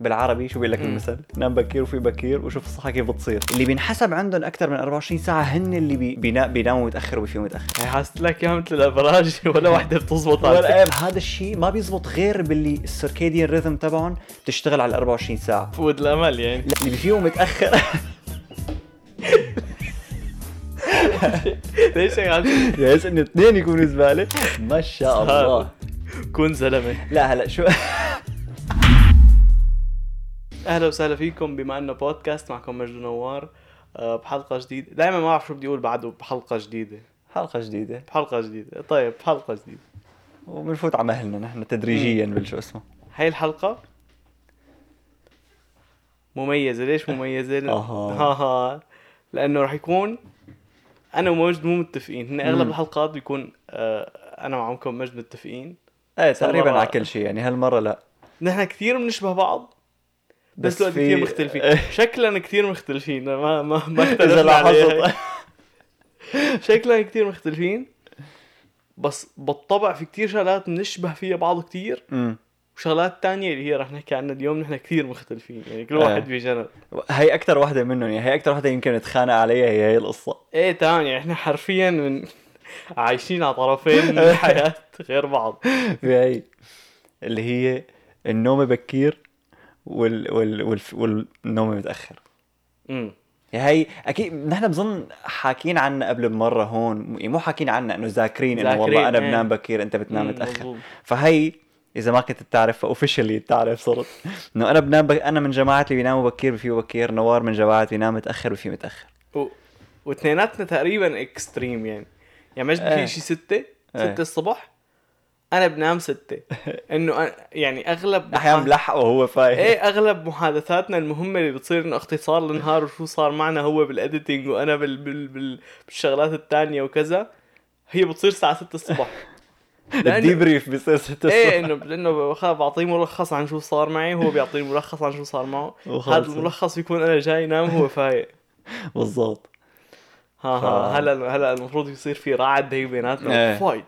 بالعربي شو بيقول لك. المثل؟ نام بكير وفيق بكير وشوف الصحة كيف بتصير. اللي بينحسب عندهم أكثر من 24 ساعة هن اللي بي بينا- بيناموا متأخر وبيفيقوا متأخر. هي حاسس لك اياها مثل الابراج ولا وحدة بتزبط على ولا هذا الشيء ما بيزبط غير باللي ال circadian rhythm تبعهم بتشتغل على 24 ساعة. فود الأمل يعني. اللي بيفيقوا متأخر. ليش هيك عم يا انه اثنين يكونوا زبالة؟ ما شاء الله. كون زلمة. لا هلا شو؟ أهلا وسهلا فيكم بما إنه بودكاست معكم مجد نوار. آه، بحلقة جديدة. دائما ما بعرف شو بدي أقول بعده بحلقة جديدة. حلقة جديدة. بحلقة جديدة. طيب بحلقة جديدة. وبنفوت على مهلنا نحن تدريجيا بالشو اسمه. هاي الحلقة؟ مميزة. ليش مميزة؟ لأن- أها. ها ها لأنه راح يكون أنا ومجد مو متفقين. هن أغلب مم. الحلقات بيكون آه، أنا وعمكم مجد متفقين. إيه تقريبا على كل شيء يعني هالمرة لا. نحن كثير بنشبه بعض. بس, بس في- كثير مختلفين. شكلنا كثير مختلفين. ما ما ما اختلفنا عليها شكلنا كثير مختلفين. بس بالطبع في كثير شغلات بنشبه فيها بعض كثير. وشغلات تانية اللي هي رح نحكي عنها اليوم نحن كثير مختلفين. يعني كل آه. واحد بجنب هي أكثر وحده منهم. يعني هي أكثر وحده يمكن نتخانق عليها هي هي القصة. إيه تمام. يعني إحنا حرفيا من عايشين على طرفين من الحياة غير بعض. في هي اللي هي النوم بكير. وال وال وال والنوم متأخر امم يعني هي أكيد نحن بظن حاكين عنها قبل بمرة هون يعني مو حاكين عنها إنه ذاكرين إنه والله أنا إيه. بنام بكير أنت بتنام متأخر. فهي إذا ما كنت بتعرف فاوفشلي بتعرف صرت إنه أنا بنام بك... أنا من جماعة اللي بيناموا بكير بفيقوا بكير نوار من جماعة بينام متأخر بفي متأخر و... وإثنيناتنا تقريبا extreme يعني يعني مجد. في شيء ستة إيه. ستة الصبح أنا بنام ستة. إنه يعني أغلب أحيانا بلحق وهو فايق. إيه أغلب محادثاتنا المهمة اللي بتصير إنه اختصار النهار وشو صار معنا هو بال editing وأنا بال... بال... بال... بالشغلات التانية وكذا هي بتصير الساعة 6 الصبح. ال debrief بيصير ست إيه الصبح إنه لأنه بعطيه ملخص عن شو صار معي هو بيعطيني ملخص عن شو صار معه. هذا الملخص يكون أنا جاي نام هو فايق. بالضبط. ها ها هلا هلا المفروض يصير في رعد هيك بيناتنا. إيه. فايت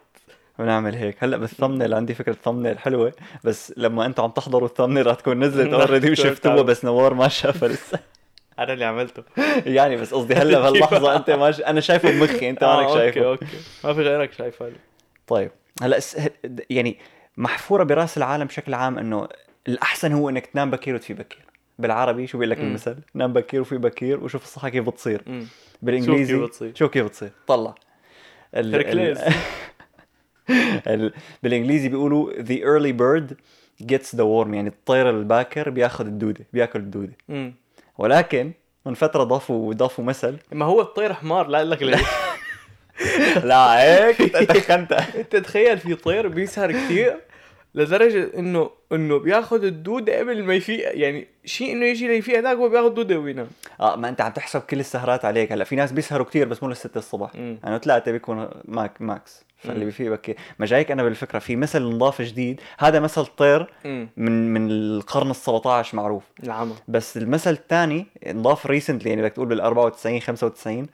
بنعمل هيك. هلأ بال thumbnail عندي فكرة thumbnail حلوة. بس لما أنتم عم تحضروا ال thumbnail رح تكون نزلت نعم، already. وشفتوها بس نوار ما شافها لسه. أنا اللي عملته. يعني بس قصدي هلأ بهاللحظة أنت ما ش... أنا شايفه بمخي أنت آه، مانك okay شايفه. okay. ما في غيرك شايفه. طيب. هلأ س... يعني محفورة براس العالم بشكل عام إنه الأحسن هو إنك تنام بكير وتفيق بكير. بالعربي شو بيقول لك. المثل؟ نام بكير وفي بكير وشوف الصحة كيف بتصير. بالإنجليزي شوف كيف بتصير. شو كيف بتصير. طلع. ال... ال... بالإنجليزي بيقولوا the early bird gets the worm يعني الطير الباكر بياخذ الدودة بياكل الدودة. امم ولكن من فترة ضافوا ضافوا مثل. ما هو الطير حمار؟ لا لك ليش؟ لا هيك تخنتها انت تخيل في طير بيسهر كثير لدرجة إنه إنه بياخذ الدودة قبل ما يفيق يعني شيء إنه يجي ليفيق هذاك هو بياخذ دودة وينام. آه ما أنت عم تحسب كل السهرات عليك. هلأ في ناس بيسهروا كتير بس مو للستة الصبح. مم. يعني ثلاثة بيكون ماك max. فاللي بكير ما جايك أنا بالفكرة في مثل نضاف جديد هذا مثل طير من من القرن ال 17 معروف. العمى. بس المثل الثاني انضاف recently يعني بدك تقول بال 94 95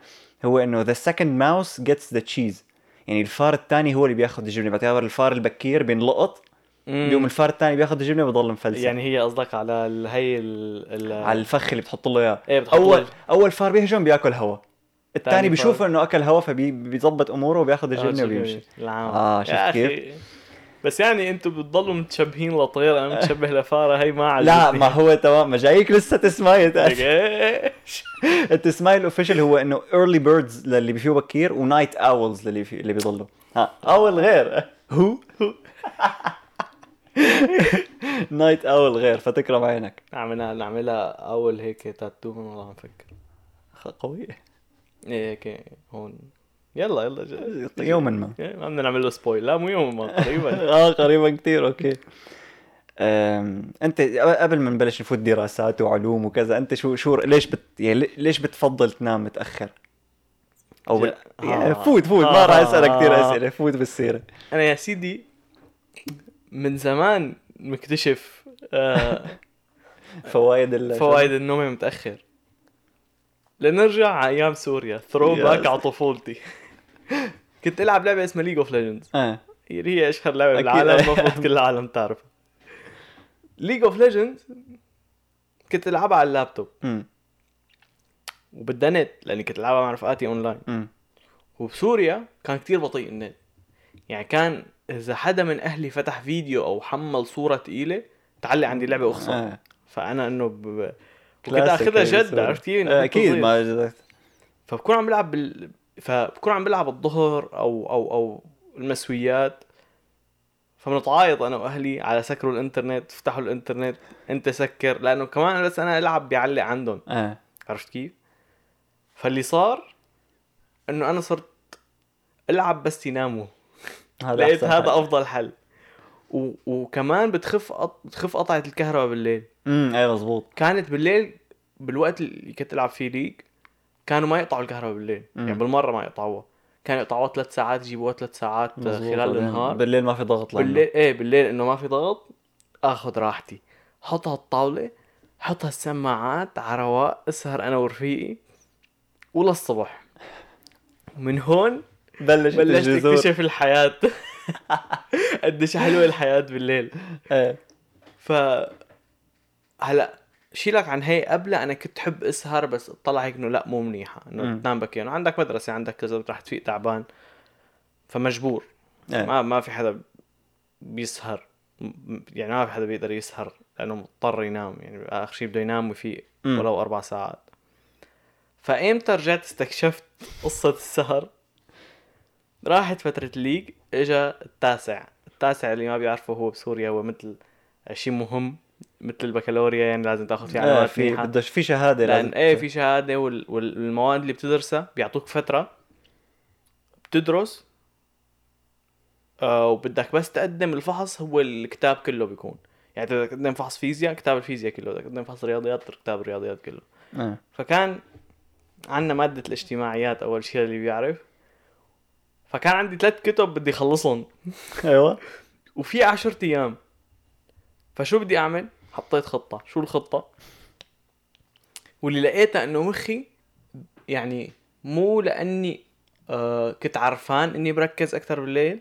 هو إنه the second mouse gets the cheese يعني الفار الثاني هو اللي بياخذ الجبنة. بعتبر الفار البكير بينلقط بيقوم الفار الثاني بياخذ الجبنة وبضل مفلسع يعني هي قصدك على هي ال ال على الفخ اللي بتحط له إياه. إيه بتحط أول له- أول فار بيهجم بياكل هوا. الثاني تاني بيشوف فار. إنه أكل هوا فبيظبط أموره وبياخذ آه، وبيمشي العمى آه، شفت كيف؟ بس يعني أنتم بتضلوا متشبهين لطير أنا متشبه لفارة هي ما عجبتني. لا ما هو تمام. ما جايك لسه تسماية إيش؟ التسماية ال official هو إنه early birds للي بيفيقوا بكير و night owls للي في اللي بيضلوا. ها owl غير. هو هو night owl غير فتكرم عينك. نعملها نعملها owl هيك تاتو والله عم فكر قوية. إيه هيك هون. يلا يلا يوما ما. إيه، ما بدنا نعمل له spoil لا مو يوم ما قريبا. آه قريبا كثير okay. أنت قبل ما نبلش نفوت دراسات وعلوم وكذا أنت شو شو ليش بت يعني ليش بتفضل تنام متأخر؟ أو بال... آه. يعني فوت فوت. ما راح أسألك كثير آه. أسئلة. فوت بالسيرة. أنا يا سيدي من زمان مكتشف آه، فوائد فوائد النوم متأخر. لنرجع على أيام سوريا. throwback. على طفولتي. كنت ألعب لعبة اسمها League of Legends آه. اللي هي أشهر لعبة. بالعالم؟ المفروض كل العالم تعرفها League of Legends كنت ألعبها على اللابتوب. وبدها نت لأني كنت ألعبها مع رفقاتي اونلاين وبسوريا كان كتير بطيء النت. يعني كان إذا حدا من أهلي فتح فيديو أو حمل صورة ثقيله تعلق عندي لعبة أخصى. آه. فأنا إنه ب... كنت آخذها هي جد. عرفت كيف؟ آه، أكيد ما جد- فبكون عم بلعب بال... فبكون عم بلعب الظهر أو أو أو المسويات فبنتعايض أنا وأهلي على سكروا الإنترنت افتحوا الإنترنت أنت سكر لأنه كمان بس أنا ألعب بيعلق عندهم آه عرفت كيف؟ فاللي صار إنه أنا صرت ألعب بس يناموا هذا لقيت هذا. أفضل حل و... وكمان بتخف قط... بتخف قطعة الكهرباء بالليل امم إيه مزبوط كانت بالليل بالوقت اللي كنت العب فيه ليج كانوا ما يقطعوا الكهرباء بالليل مم. يعني بالمرة ما يقطعوها كانوا يقطعوها ثلاث ساعات يجيبوها ثلاث ساعات مزبوط. خلال النهار بالليل ما في ضغط لأنه. بالليل إيه بالليل إنه ما في ضغط آخذ راحتي حط هالطاوله حط هالسماعات على رواق أسهر أنا ورفيقي وللصبح من هون بلشت بلشت. اكتشف الحياة قديش حلوة الحياة بالليل. إيه ف هلا شيلك عن هي قبل أنا كنت حب أسهر بس اطلع هيك إنه لا مو منيحة إنه. تنام بكير انه عندك مدرسة عندك كذا رح تفيق تعبان. فمجبور. إيه. ما ما في حدا بيسهر. يعني ما في حدا بيقدر يسهر لأنه مضطر ينام. يعني آخر شيء بده ينام ويفيق. ولو أربع ساعات. فأيمتى رجعت استكشفت قصة السهر؟ راحت فترة الليج إجا التاسع. التاسع اللي ما بيعرفه هو بسوريا هو مثل شيء مهم مثل البكالوريا يعني لازم تاخذ فيه إيه علامات في بدش في شهادة لأن لازم إيه في شهادة وال- والمواد اللي بتدرسها بيعطوك فترة بتدرس آه وبدك بس تقدم الفحص هو الكتاب كله بيكون. يعني بدك تقدم فحص فيزياء كتاب الفيزياء كله. بدك تقدم فحص رياضيات كتاب الرياضيات كله. إيه. فكان عندنا مادة الاجتماعيات أول شيء اللي بيعرف فكان عندي ثلاث كتب بدي أخلصهم. أيوه. وفي عشرة أيام. فشو بدي أعمل؟ حطيت خطة. شو الخطة؟ واللي لقيتها إنه مخي يعني مو لأني آه كنت عرفان إني بركز أكثر بالليل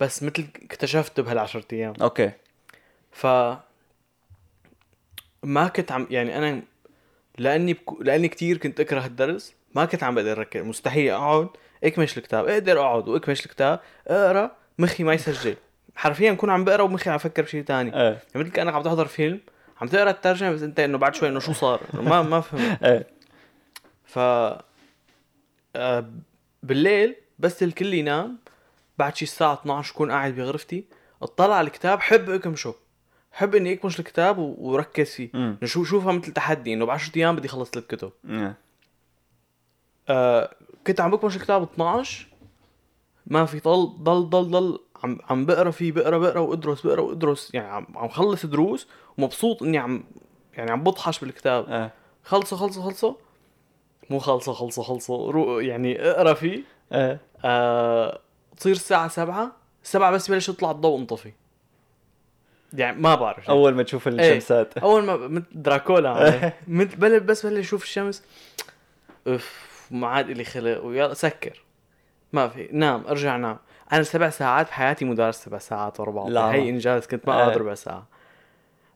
بس مثل اكتشفت بهالعشرة أيام. أوكي. ف ما كنت عم يعني أنا لأني بكو... لأني كثير كنت أكره الدرس ما كنت عم بقدر أركز. مستحيل أقعد اكمش الكتاب أقدر اقعد واكمش الكتاب اقرا مخي ما يسجل. حرفيا بكون عم بقرا ومخي عم بفكر بشيء ثاني إيه. يعني مثل كأنك عم تحضر فيلم عم تقرا الترجمة بس انت انه بعد شوي إنه شو صار؟ ما ما فهمت. إيه. ف آه، بالليل بس الكل ينام بعد شي الساعة 12 كون قاعد بغرفتي اطلع على الكتاب حب اكمشه. حب إني أكمش الكتاب وركز فيه. شو شوفها مثل تحدي إنه ب 10 أيام بدي اخلص ثلاث كتب إيه. آه كنت عم بكمش الكتاب 12 ما في ضل ضل ضل ضل عم عم بقرا فيه بقرا بقرا وادرس بقرا وادرس. يعني عم عم خلص دروس ومبسوط إني عم يعني عم بطحش بالكتاب. إيه خلصوا خلصوا خلصوا مو خلصوا خلصوا خلصوا رو يعني اقرا فيه. إيه آه تصير الساعة سبعة. سبعة بس يبلش يطلع الضوء انطفي. يعني ما بعرف أول ما تشوف الشمسات. أول ما مثل دراكولا. بل بس بلش أشوف الشمس. اف ما عاد لي خلق ويلا سكر. ما في نام ارجع نام. أنا سبع ساعات بحياتي مدارس سبع ساعات ورا بعض. لا. هي انجاز كنت ما آه. أقعد ربع ساعة.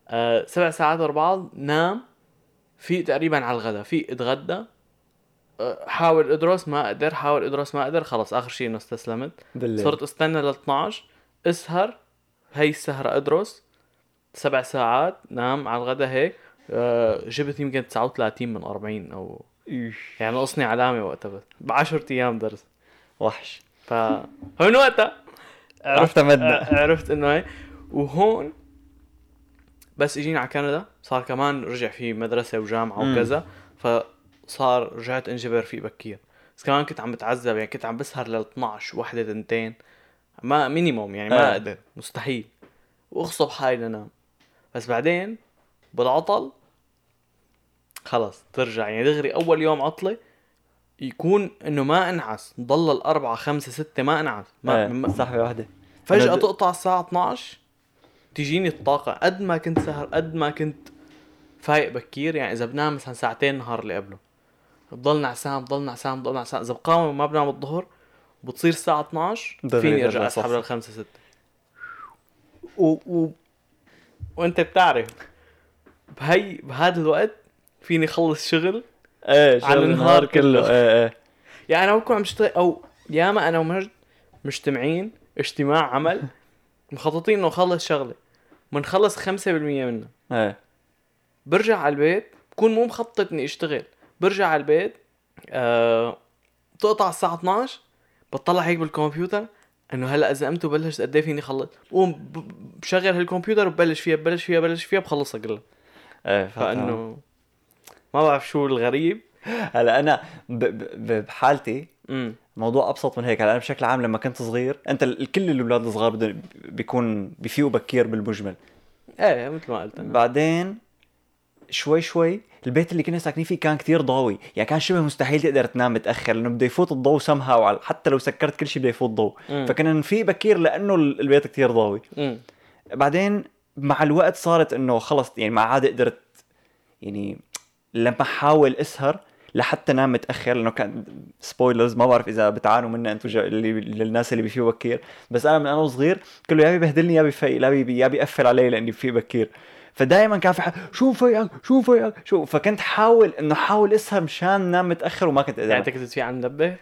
أه سبع ساعات ورا بعض نام. في تقريبا على الغداء في أتغدى. أه، حاول أدرس ما أقدر حاول أدرس ما أقدر. خلص آخر شيء إنه استسلمت. بالليل. صرت أستنى ل 12 أسهر هي السهرة أدرس. سبع ساعات نام على الغداء هيك. آه، جبت يمكن 39 من 40 أو. يعني نقصني علامة وقتها بس. ب 10 أيام درس. وحش. ف من وقتها عرفت عرفت إنه هي وهون بس اجينا على كندا صار كمان رجع في مدرسة وجامعة مم. وكذا. فصار رجعت انجبر فيه بكير. بس كمان كنت عم بتعذب يعني كنت عم بسهر لل 12 وحدة تنتين. ما مينيموم يعني ما آه. أقدر مستحيل. واغصب حالي لنام. بس بعدين بالعطل خلص ترجع. يعني دغري أول يوم عطلة يكون إنه ما انعس. ضل الأربعة خمسة ستة ما انعس. ما, إيه. ما سحبة واحدة فجأة تقطع الساعة 12 تجيني الطاقة. قد ما كنت سهر قد ما كنت فايق بكير. يعني إذا بنام مثلا ساعتين النهار اللي قبله. بضل نعسان بضل نعسان بضل نعسان. إذا بقاوم وما بنام الظهر بتصير الساعة 12 دغري فيني أرجع أسحب. للخمسة ستة. و... و... وأنت بتعرف بهي بهذا الوقت فيني أخلص شغل إيه على شغل النهار كله. إيه إيه. يعني أنا بكون عم أشتغل أو ياما أنا ومجد مجتمعين اجتماع عمل مخططين إنه نخلص شغله بنخلص 5% منها إيه. برجع على البيت بكون مو مخطط إني أشتغل. برجع على البيت آه... تقطع الساعة 12 بطلع هيك بالكمبيوتر إنه هلأ إذا قمت وبلشت قد إيه فيني خلص بقوم بشغل هالكمبيوتر وببلش فيها ببلش فيها ببلش فيها بخلصها كلها. إيه. فإنه ما بعرف شو الغريب. هلا أنا ب- ب- بحالتي امم موضوع أبسط من هيك. هلا أنا بشكل عام لما كنت صغير أنت كل الأولاد الصغار بدهم بيكون بيفيقوا بكير بالمجمل. إيه مثل ما قلت أنا. بعدين شوي شوي البيت اللي كنا ساكنين فيه كان كتير ضاوي. يعني كان شبه مستحيل تقدر تنام متأخر لأنه بده يفوت الضوء سمها وعلى حتى لو سكرت كل شيء بده يفوت ضوء. فكنا نفيق بكير لأنه ال- البيت كتير ضاوي. امم بعدين مع الوقت صارت إنه خلص يعني ما عاد قدرت يعني لما احاول اسهر لحتى نام متأخر لأنه كان سبويلرز ما بعرف إذا بتعانوا منها أنتم جا- اللي للناس اللي بيفيقوا بكير. بس أنا من أنا وصغير كله يا بيبهدلني يا بيفيق لا بي يا بيقفل علي لأني بفيق بكير. فدائما كان في حد شو فيقك شو فيقك شو فكنت حاول إنه حاول أسهر مشان نام متأخر وما كنت يعني قادر أنت كنت في عم منبه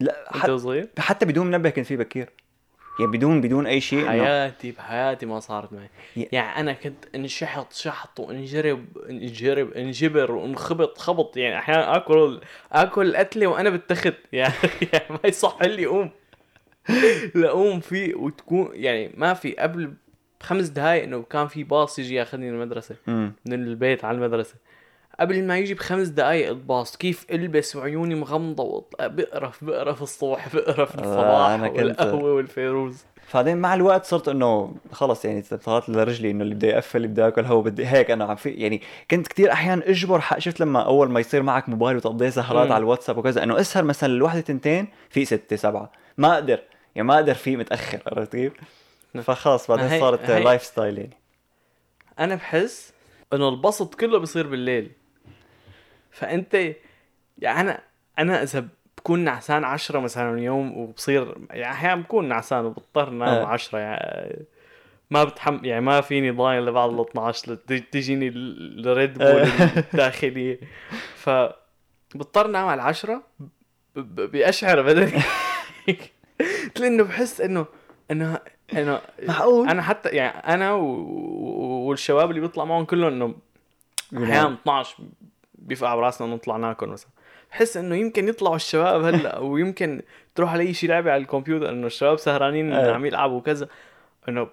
لا حتى, وصغير حتى بدون منبه كنت فيه بكير. يعني بدون بدون أي شيء حياتي بحياتي ما صارت معي. ي- يعني أنا كنت انشحط شحط وانجرب انجرب انجبر وانخبط خبط. يعني أحيانا آكل آكل قتله وأنا بالتخت يعني, يعني ما يصح لي أقوم. لاقوم فيه وتكون يعني ما في. قبل بخمس دقائق إنه كان في باص يجي ياخذني المدرسة. من البيت على المدرسة. قبل ما يجي بخمس دقائق الباص كيف ألبس وعيوني مغمضة بقرف بقرف الصبح بقرف الصباح أنا كنت- والقهوة والفيروز بعدين مع الوقت صرت إنه خلص يعني طلعت لرجلي إنه اللي بدي أقفل اللي بدي آكل هو بدي هيك أنا عم في يعني كنت كتير أحيانا أجبر حق شفت لما أول ما يصير معك موبايل وتقضي سهرات. على الواتساب وكذا إنه أسهر مثلا الوحده تنتين في ستة سبعة ما أقدر يعني ما أقدر في متأخر عرفت كيف؟ نعم. فخلص بعدين هي- صارت هي- lifestyle يعني أنا بحس إنه البسط كله بيصير بالليل فأنت يعني أنا أنا إذا بكون نعسان عشرة مثلا يوم وبصير يعني أحيانا بكون نعسان وبضطر نام آه. عشرة يعني ما بتحم يعني ما فيني ضايل لبعد ال 12 لت- تجيني ال- ال Red Bull آه. الداخلية ف بضطر نام على العشرة بأشعر بدني لأنه بحس إنه إنه إنه معقول أنا حتى يعني أنا. و- والشباب اللي بيطلع معهم كلهم إنه أحيانا 12 بيفقع براسنا إنه نطلع ناكل مثلا. بحس إنه يمكن يطلعوا الشباب هلأ ويمكن تروح على اي شيء لعبة على الكمبيوتر إنه الشباب سهرانين آه. عم يلعبوا وكذا إنه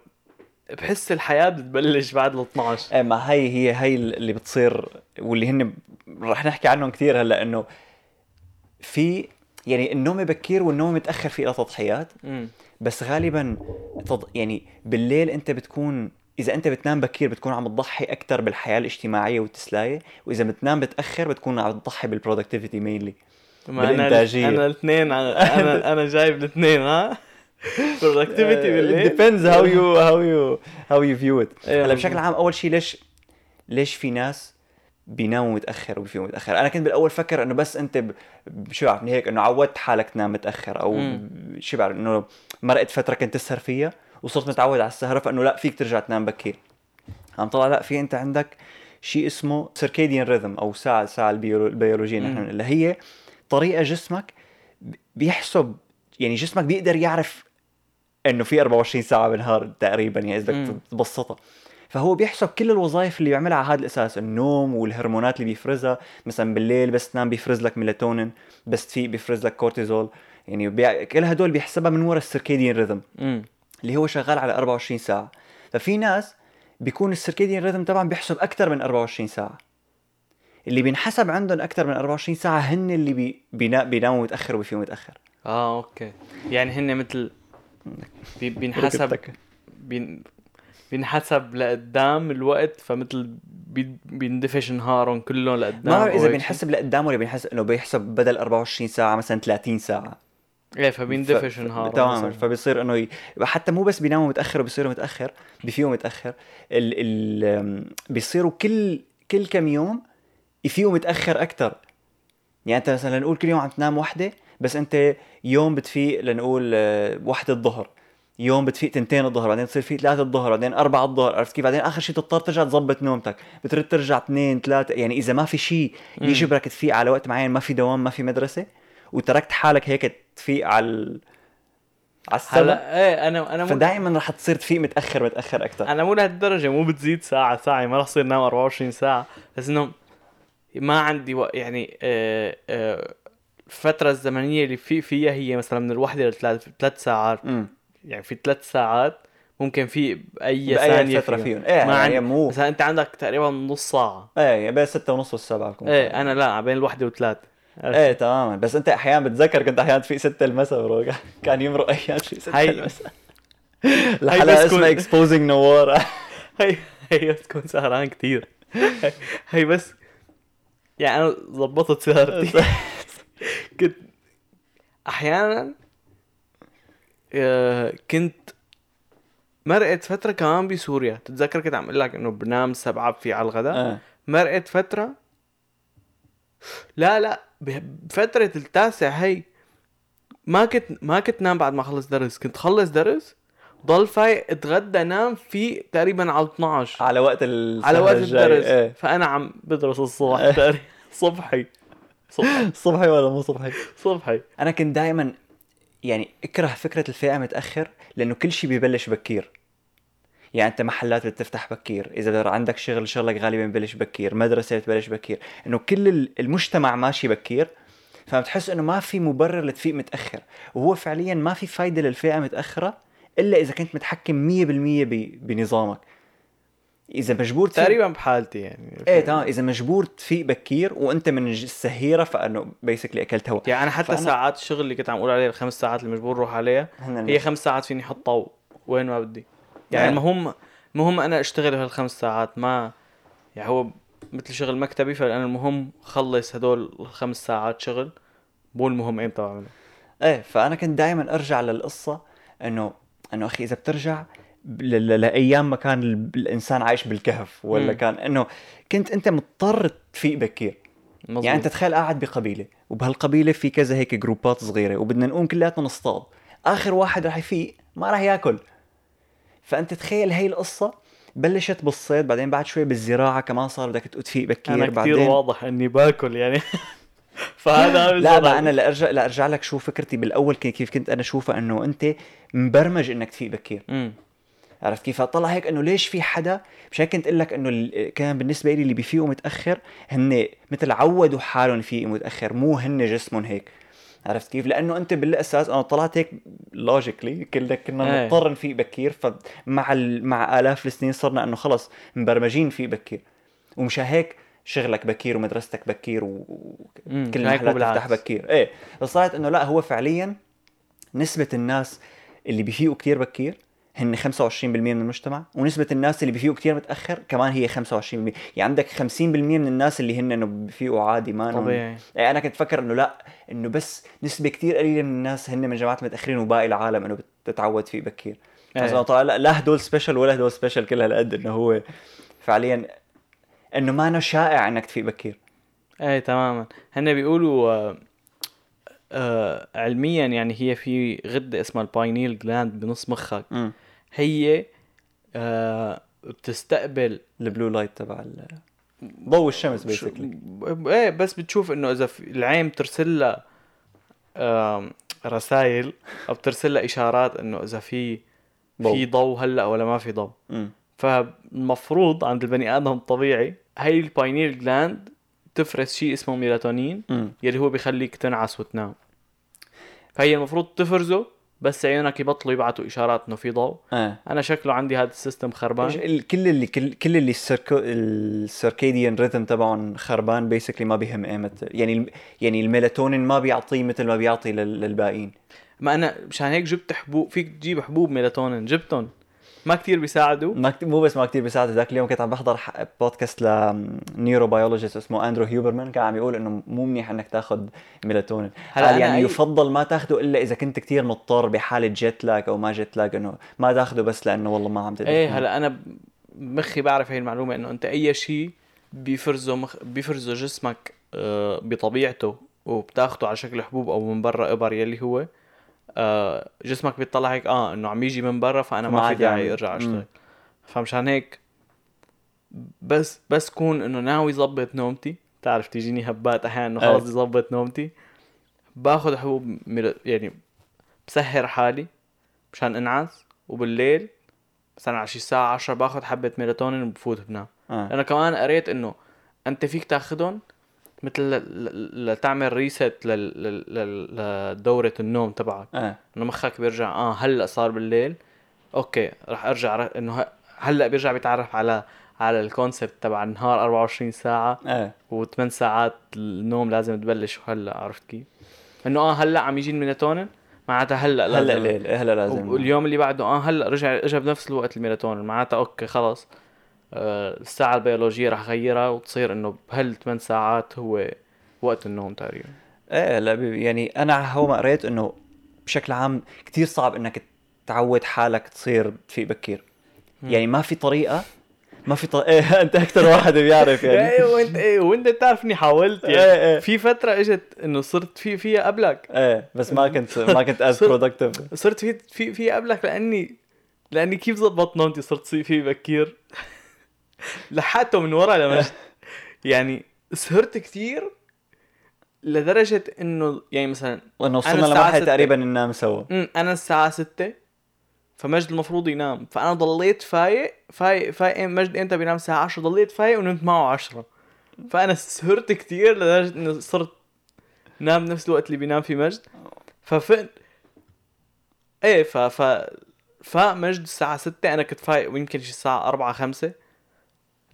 بحس الحياة بتبلش بعد ال 12 إيه ما هي هي هي اللي بتصير واللي هن رح نحكي عنهم كثير هلأ إنه في يعني النوم بكير والنوم متأخر في له تضحيات بس غالبا تض... يعني بالليل أنت بتكون إذا أنت بتنام بكير بتكون عم تضحي أكثر بالحياة الاجتماعية والتسلاية وإذا بتنام بتأخر بتكون عم تضحي بال productivity mainly ما أنا الاثنين أنا أنا جايب الاثنين ها؟ Productivity بالليل؟ depends how you how you how you view it. إيه. هلا. بشكل عام أول شيء ليش ليش في ناس بيناموا متأخر وبيفيقوا متأخر؟ أنا كنت بالأول فكر إنه بس أنت شو بعرفني هيك إنه عودت حالك تنام متأخر أو شو بعرف إنه مرقت فترة كنت تسهر فيها. وصرت متعود على السهرة فإنه لا فيك ترجع تنام بكير. عم طلع لا في أنت عندك شيء اسمه سيركيديان ريذم أو ساعة الساعة البيولو- البيولوجية. نحن اللي هي طريقة جسمك بيحسب يعني جسمك بيقدر يعرف إنه في 24 ساعة بالنهار تقريبا يعني إذا. بدك تبسطها فهو بيحسب كل الوظائف اللي بيعملها على هذا الأساس النوم والهرمونات اللي بيفرزها. مثلا بالليل بس تنام بيفرز لك ميلاتونين بس تفيق بيفرز لك كورتيزول. يعني بي... كل هدول بيحسبها من وراء ال circadian rhythm اللي هو شغال على 24 ساعة. ففي ناس بيكون ال circadian rhythm تبعها بيحسب أكثر من 24 ساعة. اللي بينحسب عندهم أكثر من 24 ساعة هن اللي بي... بينا... بيناموا متأخر وبيفيقوا متأخر. آه أوكي. يعني هن مثل بي- بينحسب. بين بينحسب لقدام الوقت فمثل بي- بيندفش نهارهم كلهم لقدام ما بعرف إذا بينحسب لقدام ولا بينحسب إنه بيحسب بدل 24 ساعة مثلا 30 ساعة. إيه فبيندفش نهارهم تماما. فبيصير إنه ي... حتى مو بس بيناموا متأخر وبيصيروا متأخر بيفيقوا متأخر. ال... ال... بيصيروا كل كل كم يوم يفيقوا متأخر أكثر يعني أنت مثلا نقول كل يوم عم تنام وحدة بس أنت يوم بتفيق لنقول آه، وحدة الظهر. يوم بتفيق تنتين الظهر بعدين تصير فيق ثلاثة الظهر بعدين أربعة الظهر عرفت كيف؟ بعدين آخر شيء تضطر ترجع تظبط نومتك. بترد ترجع اثنين ثلاثة يعني إذا ما في شيء. يجبرك تفيق على وقت معين ما في دوام ما في مدرسة وتركت حالك هيك تفيق على. على هلا إيه أنا أنا مو فدائما رح تصير تفيق متأخر متأخر أكثر أنا مو لهالدرجة مو بتزيد ساعة ساعة ما رح صير نام 24 ساعة. بس إنه ما عندي وق... يعني آه آه الفترة الزمنية اللي في فيها هي مثلا من الوحدة لثلاث ثلاث ساعات. امم يعني في ثلاث ساعات ممكن في بأي بأي ثانية فترة فيهم. فيهم. إيه ما عندي مو. مثلا أنت عندك تقريبا نص ساعة. إيه بين ستة ونص والسبعة إيه. أنا لا بين الوحدة وثلاث إيه تماما. بس أنت أحيانا بتذكر كنت أحيانا تفيق ستة المساء bro. كان يمرق أيام شيء ستة هي- المساء. بس الحلقة كون- اسمها exposing نوار هي هي بس تكون سهران كثير هي- بس يعني أنا ضبطت سهرتي. كنت أحيانا آه، كنت مرقت فترة كمان بسوريا. تتذكر كنت عم أقول لك إنه بنام سبعة في على الغداء. آه. مرقت فترة لا لا بفترة التاسع هي ما كنت ما كنت نام بعد ما اخلص درس. كنت خلص درس ضل فايق اتغدى نام في تقريبا على 12 على وقت ال على وقت الدرس. إيه. فأنا عم بدرس الصبح. تقريبا صبحي. صبحي. صبحي ولا مو صبحي؟ صبحي. أنا كنت دائما يعني أكره فكرة الفئة متأخر لأنه كل شيء ببلش بكير. يعني أنت محلات بتفتح بكير. إذا عندك شغل شغلك غالبا ببلش بكير. مدرسة بتبلش بكير. إنه كل ال- المجتمع ماشي بكير. فبتحس إنه ما في مبرر لتفيق متأخر. وهو فعليا ما في فايدة للفئة متأخرة إلا إذا كنت متحكم 100% ب- بنظامك. إذا مجبور تفيق تقريبا بحالتي يعني. إيه تمام. إذا مجبور تفيق بكير وأنت من السهيرة فإنه بيسكلي أكلت هوا. يعني أنا حتى فأنا- ساعات الشغل اللي كنت عم أقول عليها الخمس ساعات اللي مجبور أروح عليها هي خمس ساعات فيني احطها وين ما بدي. يعني. المهم المهم أنا أشتغل هالخمس ساعات ما يعني هو مثل شغل مكتبي فأنا المهم خلص هدول الخمس ساعات شغل مو المهم إمتى بعمله إيه فأنا كنت دائما أرجع للقصة انه إنه أخي إذا بترجع لأيام ما كان ال- الإنسان عايش بالكهف ولا مم. كان إنه كنت أنت مضطر تفيق بكير مزبوط. يعني أنت تخيل قاعد بقبيلة وبهالقبيلة في كذا هيك جروبات صغيرة وبدنا نقوم كلياتنا نصطاد آخر واحد رح يفيق ما رح يأكل فأنت تخيل هي القصة بلشت بالصيد بعدين بعد شوي بالزراعة كمان صار بدك تفيق بكير أنا كثير واضح إني باكل يعني. فهذا لا ما أنا لارجع لأرجع لك شو فكرتي بالأول كي- كيف كنت أنا أشوفها إنه أنت مبرمج إنك تفيق بكير عرفت كيف؟ طلع هيك إنه ليش في حدا مشان كنت أقول لك إنه كان بالنسبة لي اللي بيفيقوا متأخر هن مثل عودوا حالهم يفيقوا متأخر مو هن جسمهم هيك. عرفت كيف؟ لأنه أنت بالأساس أنا طلعت هيك logically كلنا كنا إيه. نضطر نفيق بكير فمع ال... مع آلاف السنين صرنا إنه خلص مبرمجين نفيق بكير ومشان هيك شغلك بكير ومدرستك بكير وكل المحلات. تفتح بكير إيه فصارت إنه لا هو فعليا نسبة الناس اللي بيفيقوا كتير بكير هن 25% من المجتمع ونسبة الناس اللي بيفيقوا كتير متأخر كمان هي 25% يعني عندك 50% من الناس اللي هن إنه بيفيقوا عادي ما طبيعي. يعني أنا كنت فكر إنه لا إنه بس نسبة كتير قليلة من الناس هن من جماعة المتأخرين وباقي العالم إنه بتتعود فيق بكير. أنا طالع لا, لا هدول special ولا هدول special كل هالقد إنه هو فعليا إنه ما أنا شائع إنك تفيق بكير. إيه تماما. هن بيقولوا آه آه علميا يعني هي في غدة اسمها ال pineal gland بنص مخك. امم هي آه بتستقبل ال blue light تبع ضوء الشمس basically إيه بس بتشوف إنه إذا العين بترسل لها رسائل أو بترسل لها إشارات إنه إذا في. في ضوء. هلأ ولا ما في ضوء. فالمفروض عند البني آدم الطبيعي هي ال pineal gland تفرز شيء اسمه ميلاتونين يلي هو بيخليك تنعس وتنام. فهي المفروض تفرزه بس عيونك يبطلوا يبعتوا إشارات إنه في ضوء. آه. أنا شكله عندي هذا ال system خربان. كل اللي كل, كل اللي ال circa- ال circadian rhythm تبعهم خربان basically ما بيهم ايمت يعني يعني الميلاتونين ما بيعطيه مثل ما بيعطي لل- للباقيين. ما أنا مشان هيك جبت حبوب فيك تجيب حبوب ميلاتونين. جبتهم. ما كتير بيساعدوا ما كت... مو بس ما كتير بيساعد ذاك اليوم كنت عم بحضر. بودكاست لنيورو بيولوجيست اسمه Andrew Huberman كان عم يقول إنه مو منيح إنك تاخذ ميلاتونين هلا يعني أي- يفضل ما تاخده إلا إذا كنت كتير مضطر بحالة jet lag أو ما jet lag إنه ما تاخده بس لأنه والله ما عم تقدر إيه. هلا أنا بمخي بعرف هي المعلومة إنه أنت أي شيء بيفرزه مخ... بيفرزه جسمك آه، بطبيعته وبتاخده على شكل حبوب أو من برا إبر يلي هو آه جسمك بيطلع هيك آه إنه عم يجي من برا فأنا ما ما في داعي. أرجع مم. أشتغل فمشان هيك بس بس كون إنه ناوي ظبط نومتي تعرف تيجيني هبات أحيانا إنه. خلص بدي ظبط نومتي باخذ حبوب يعني بسهر حالي مشان أنعس وبالليل مثلا على شي الساعة 10 باخذ حبة ميلاتونين وبفوت بنام آه. أنا كمان قريت إنه أنت فيك تاخذهم مثل لتعمل reset لدورة النوم تبعك آه. إنه مخك بيرجع آه هلأ صار بالليل أوكي رح أرجع ر- إنه هلأ بيرجع بيتعرف على على ال concept تبع النهار 24 ساعة آه. و8 ساعات النوم لازم تبلش هلا عرفت كيف؟ إنه آه هلأ عم يجي الميلاتونين معناتها هلأ هلأ ليل إيه، هلأ لازم واليوم اللي بعده آه هلأ رجع اجى بنفس الوقت الميلاتونين معناتها أوكي خلص الساعة البيولوجية رح أغيرها وتصير إنه بهال 8 ساعات هو وقت النوم تقريبا. إيه لا يعني أنا هو ما قريت إنه بشكل عام كتير صعب إنك تعود حالك تصير تفيق بكير. يعني ما في طريقة ما في طريقه إيه أنت أكثر واحد بيعرف يعني. إيه وأنت إيه وأنت بتعرف إني حاولت يعني. إيه إيه. في فترة إجت إنه صرت فيق فيها قبلك. إيه بس ما كنت ما كنت as productive صرت في في فيق قبلك لأني لأني كيف زبطت نومتي صرت صي فيق بكير؟ لحقته من ورا لمجد يعني سهرت كثير لدرجة إنه يعني مثلا انه وصلنا ستة. تقريبا ننام سوا. أنا الساعة 6 فمجد المفروض ينام. فأنا ضليت فايق فايق فايق مجد إمتى بينام الساعة 10 ضليت فايق ونمت معه 10 فأنا سهرت كثير لدرجة إنه صرت نام نفس الوقت اللي بينام فيه مجد. ففقت إيه ف ف فاق مجد الساعة 6 أنا كنت فايق ويمكن شي الساعة 4 5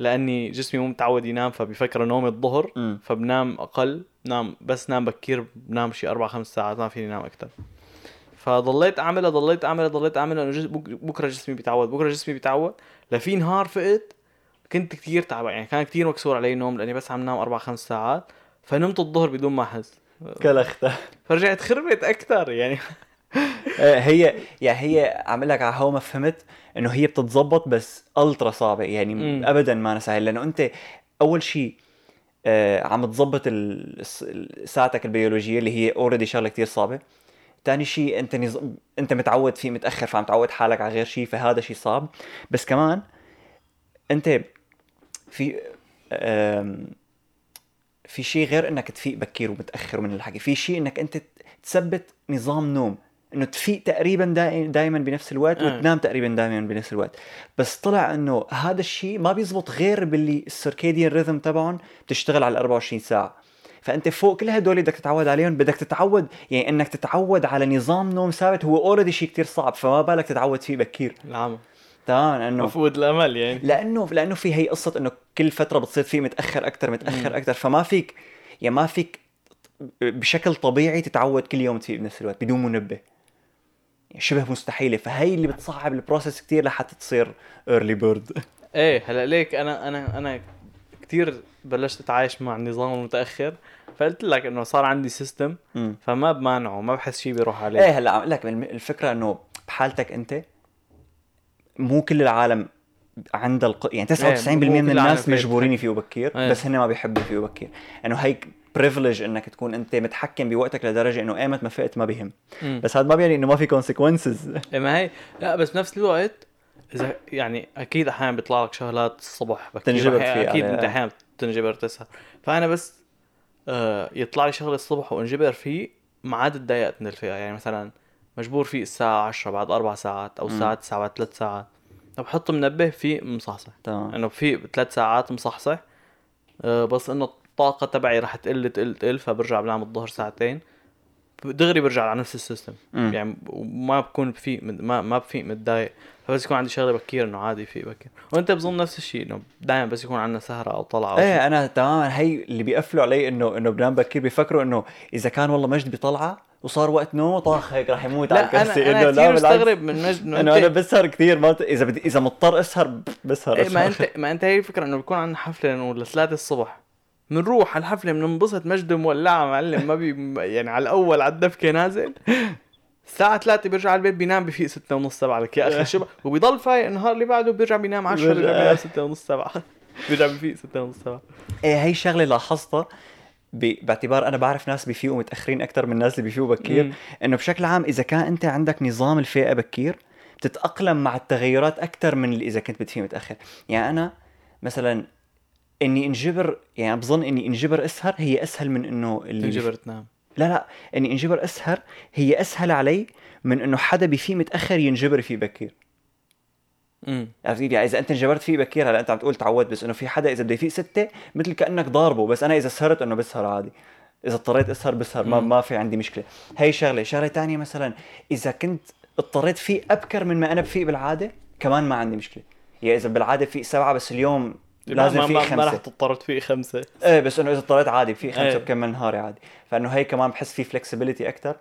لأني جسمي مو متعود ينام فبفكر نومي الظهر امم فبنام أقل نام بس نام بكير بنام شي أربع خمس ساعات ما فيني نام أكثر فضليت اعملها ضليت اعملها ضليت اعملها إنه جس- بكرة جسمي بيتعود بكرة جسمي بيتعود. لفي نهار فقت كنت كثير تعبان يعني كان كثير مكسور علي نوم لأني بس عم نام أربع خمس ساعات فنمت الظهر بدون ما أحس. كلختها فرجعت خربت أكثر يعني هي يعني هي عم قلك على هو ما فهمت إنه هي بتتظبط بس ultra صعبة. يعني مم. ابدا مانا سهل. لأنه أنت أول شيء آه عم تظبط ساعتك البيولوجية اللي هي already شغلة كتير صعبة. تاني شيء أنت نز... أنت متعود فيق متأخر فعم تعود حالك على غير شيء فهذا شيء صعب. بس كمان أنت في في شيء غير إنك تفيق بكير ومتأخر من الحكي. في شيء إنك أنت تثبت نظام نوم. إنه تفيق تقريبا دائما بنفس الوقت آه. وتنام تقريبا دائما بنفس الوقت. بس طلع إنه هذا الشيء ما بيزبط غير باللي ال circadian rhythm تبعهم بتشتغل على 24 ساعة. فأنت فوق كل هدول بدك تتعود عليهم بدك تتعود يعني إنك تتعود على نظام نوم ثابت هو already شيء كتير صعب فما بالك تتعود فيق بكير. العمى تمام انه مفقود الأمل يعني. لأنه لأنه في هي قصة إنه كل فترة بتصير فيق متأخر أكثر متأخر. أكثر فما فيك يعني ما فيك بشكل طبيعي تتعود كل يوم تفيق بنفس الوقت بدون منبه. شبه مستحيلة. فهي اللي بتصعب ال process كتير لحتى تصير early bird إيه هلأ ليك أنا أنا أنا كثير بلشت أتعايش مع النظام المتأخر. فقلت لك إنه صار عندي system فما بمانعه ما بحس شيء بيروح عليه. إيه هلأ عم قلك الفكرة إنه بحالتك أنت مو كل العالم عندها الق... يعني 99% إيه، من الناس مجبورين يفيقوا بكير إيه. بس هن ما بيحبوا يفيقوا بكير إنه هيك privilege إنك تكون أنت متحكم بوقتك لدرجة إنه ايمت ما فقت ما بهم. بس هذا ما بيعني إنه ما في consequences إيه ما هي. لا بس بنفس الوقت إذا يعني أكيد أحيانا بيطلع لك شغلات الصبح بكير. تنجبر فيها أكيد. أنت أحيانا بتنجبر تسهر. فأنا بس آه يطلع لي شغله الصبح وأنجبر فيق ما عاد تضايقت من الفئة. يعني مثلا مجبور فيه الساعة 10 بعد أربع ساعات أو. الساعة 9 بعد ثلاث ساعات. بحط منبه فيه مصحصح. تمام. انه في ثلاث ساعات مصحصح آه، بس إنه الطاقة تبعي رح تقل تقل تقل فبرجع بنام الظهر ساعتين. دغري برجع على نفس السيستم. مم. يعني وما بكون بفيق ما ما بفيق متضايق. فبس يكون عندي شغلة بكير إنه عادي فيق بكير. وأنت بظن نفس الشيء إنه دائما بس يكون عندنا سهرة أو طلعة شيء إيه أنا تماما هي اللي بيقفلوا علي إنه إنه بنام بكير بيفكروا إنه إذا كان والله مجد بطلعة وصار وقت نومه طاخ هيك رح يموت على الكرسي. أنا أنا إنه لا بالعكس. مستغرب من مجد إنه إنه أنا انت بسهر كثير ما بت- إذا بدي إذا مضطر أسهر بسهر إيه ما. انت ما أنت هي الفكرة إنه بيكون عندنا حفلة إنه لثلاثة الصبح. بنروح على الحفلة بننبسط مجد مولعه معلم ما بي يعني على الأول على الدفكة نازل. الساعة 3 بيرجع على البيت بينام بفيق 6 ونص 7 لك يا أخي شو وبيضل فايق النهار اللي بعده بيرجع بينام 10 بيرجع. بينام 6 ونص 7 بيرجع بفيق 6 ونص 7 إيه هي شغلة لاحظتها. باعتبار أنا بعرف ناس بيفيقوا متأخرين أكثر من الناس اللي بيفيقوا بكير. إنه بشكل عام إذا كان أنت عندك نظام الفيقه بكير بتتأقلم مع التغيرات أكثر من اللي إذا كنت بتفيق متأخر. يعني أنا مثلا إني انجبر يعني بظن إني انجبر أسهر هي أسهل من إنه اللي تنجبر تنام. لا لا إني انجبر أسهر هي أسهل علي من إنه حدا بيفيق متأخر ينجبر يفيق بكير. عرفت كيف؟ يعني إذا أنت انجبرت فيه بكير هلا أنت عم تقول تعودت بس إنه في حدا إذا بده يفيق ستة مثل كأنك ضاربه بس أنا إذا سهرت إنه بسهر عادي. إذا اضطريت أسهر بسهر ما. ما في عندي مشكلة. هي شغلة. شغلة تانية مثلا إذا كنت اضطريت فيه أبكر من ما أنا بفيق بالعادة كمان ما عندي مشكلة. يعني إذا بالعادة فيق سبعة بس اليوم لازم ما, فيق ما, ما رح خمسة. تضطر تفيق خمسة. إيه بس إنه إذا اضطريت عادي في خمسة إيه. بكمل نهاري عادي. فإنه هي كمان بحس في فلكسبيتي أكثر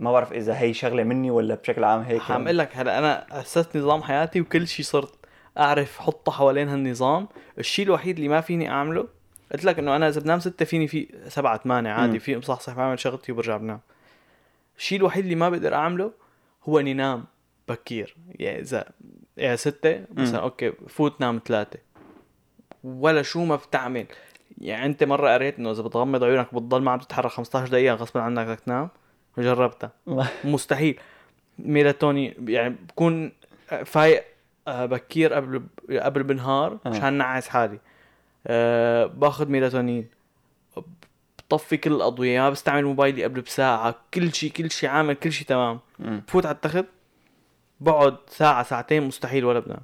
ما بعرف إذا هي شغلة مني ولا بشكل عام هيك. حعمل لك هلا أنا أسست نظام حياتي وكل شيء صرت أعرف حطه حوالين هالنظام. الشيء الوحيد اللي ما فيني أعمله قلت لك إنه أنا إذا بنام ستة فيني فيق سبعة ثمانية عادي. فيق مصحصح بعمل شغلتي وبرجع بنام. الشيء الوحيد اللي ما بقدر أعمله هو إني نام بكير. يعني إذا يعني ستة مثلا. أوكي فوت نام ثلاثة. ولا شو ما بتعمل. يعني أنت مرة قريت إنه إذا بتغمض عيونك بتضل ما عم تتحرك 15 دقيقة غصبا عنك بدك تنام. جربتها. مستحيل. ميلاتونين يعني بكون فايق آه، بكير قبل قبل بالنهار آه. مشان نعس حالي. أه باخذ ميلاتونين بطفي كل الأضوية ما بستعمل موبايلي قبل بساعة كل شيء كل شيء عامل كل شيء تمام. بفوت على التخت بقعد ساعة ساعتين مستحيل ولا بنام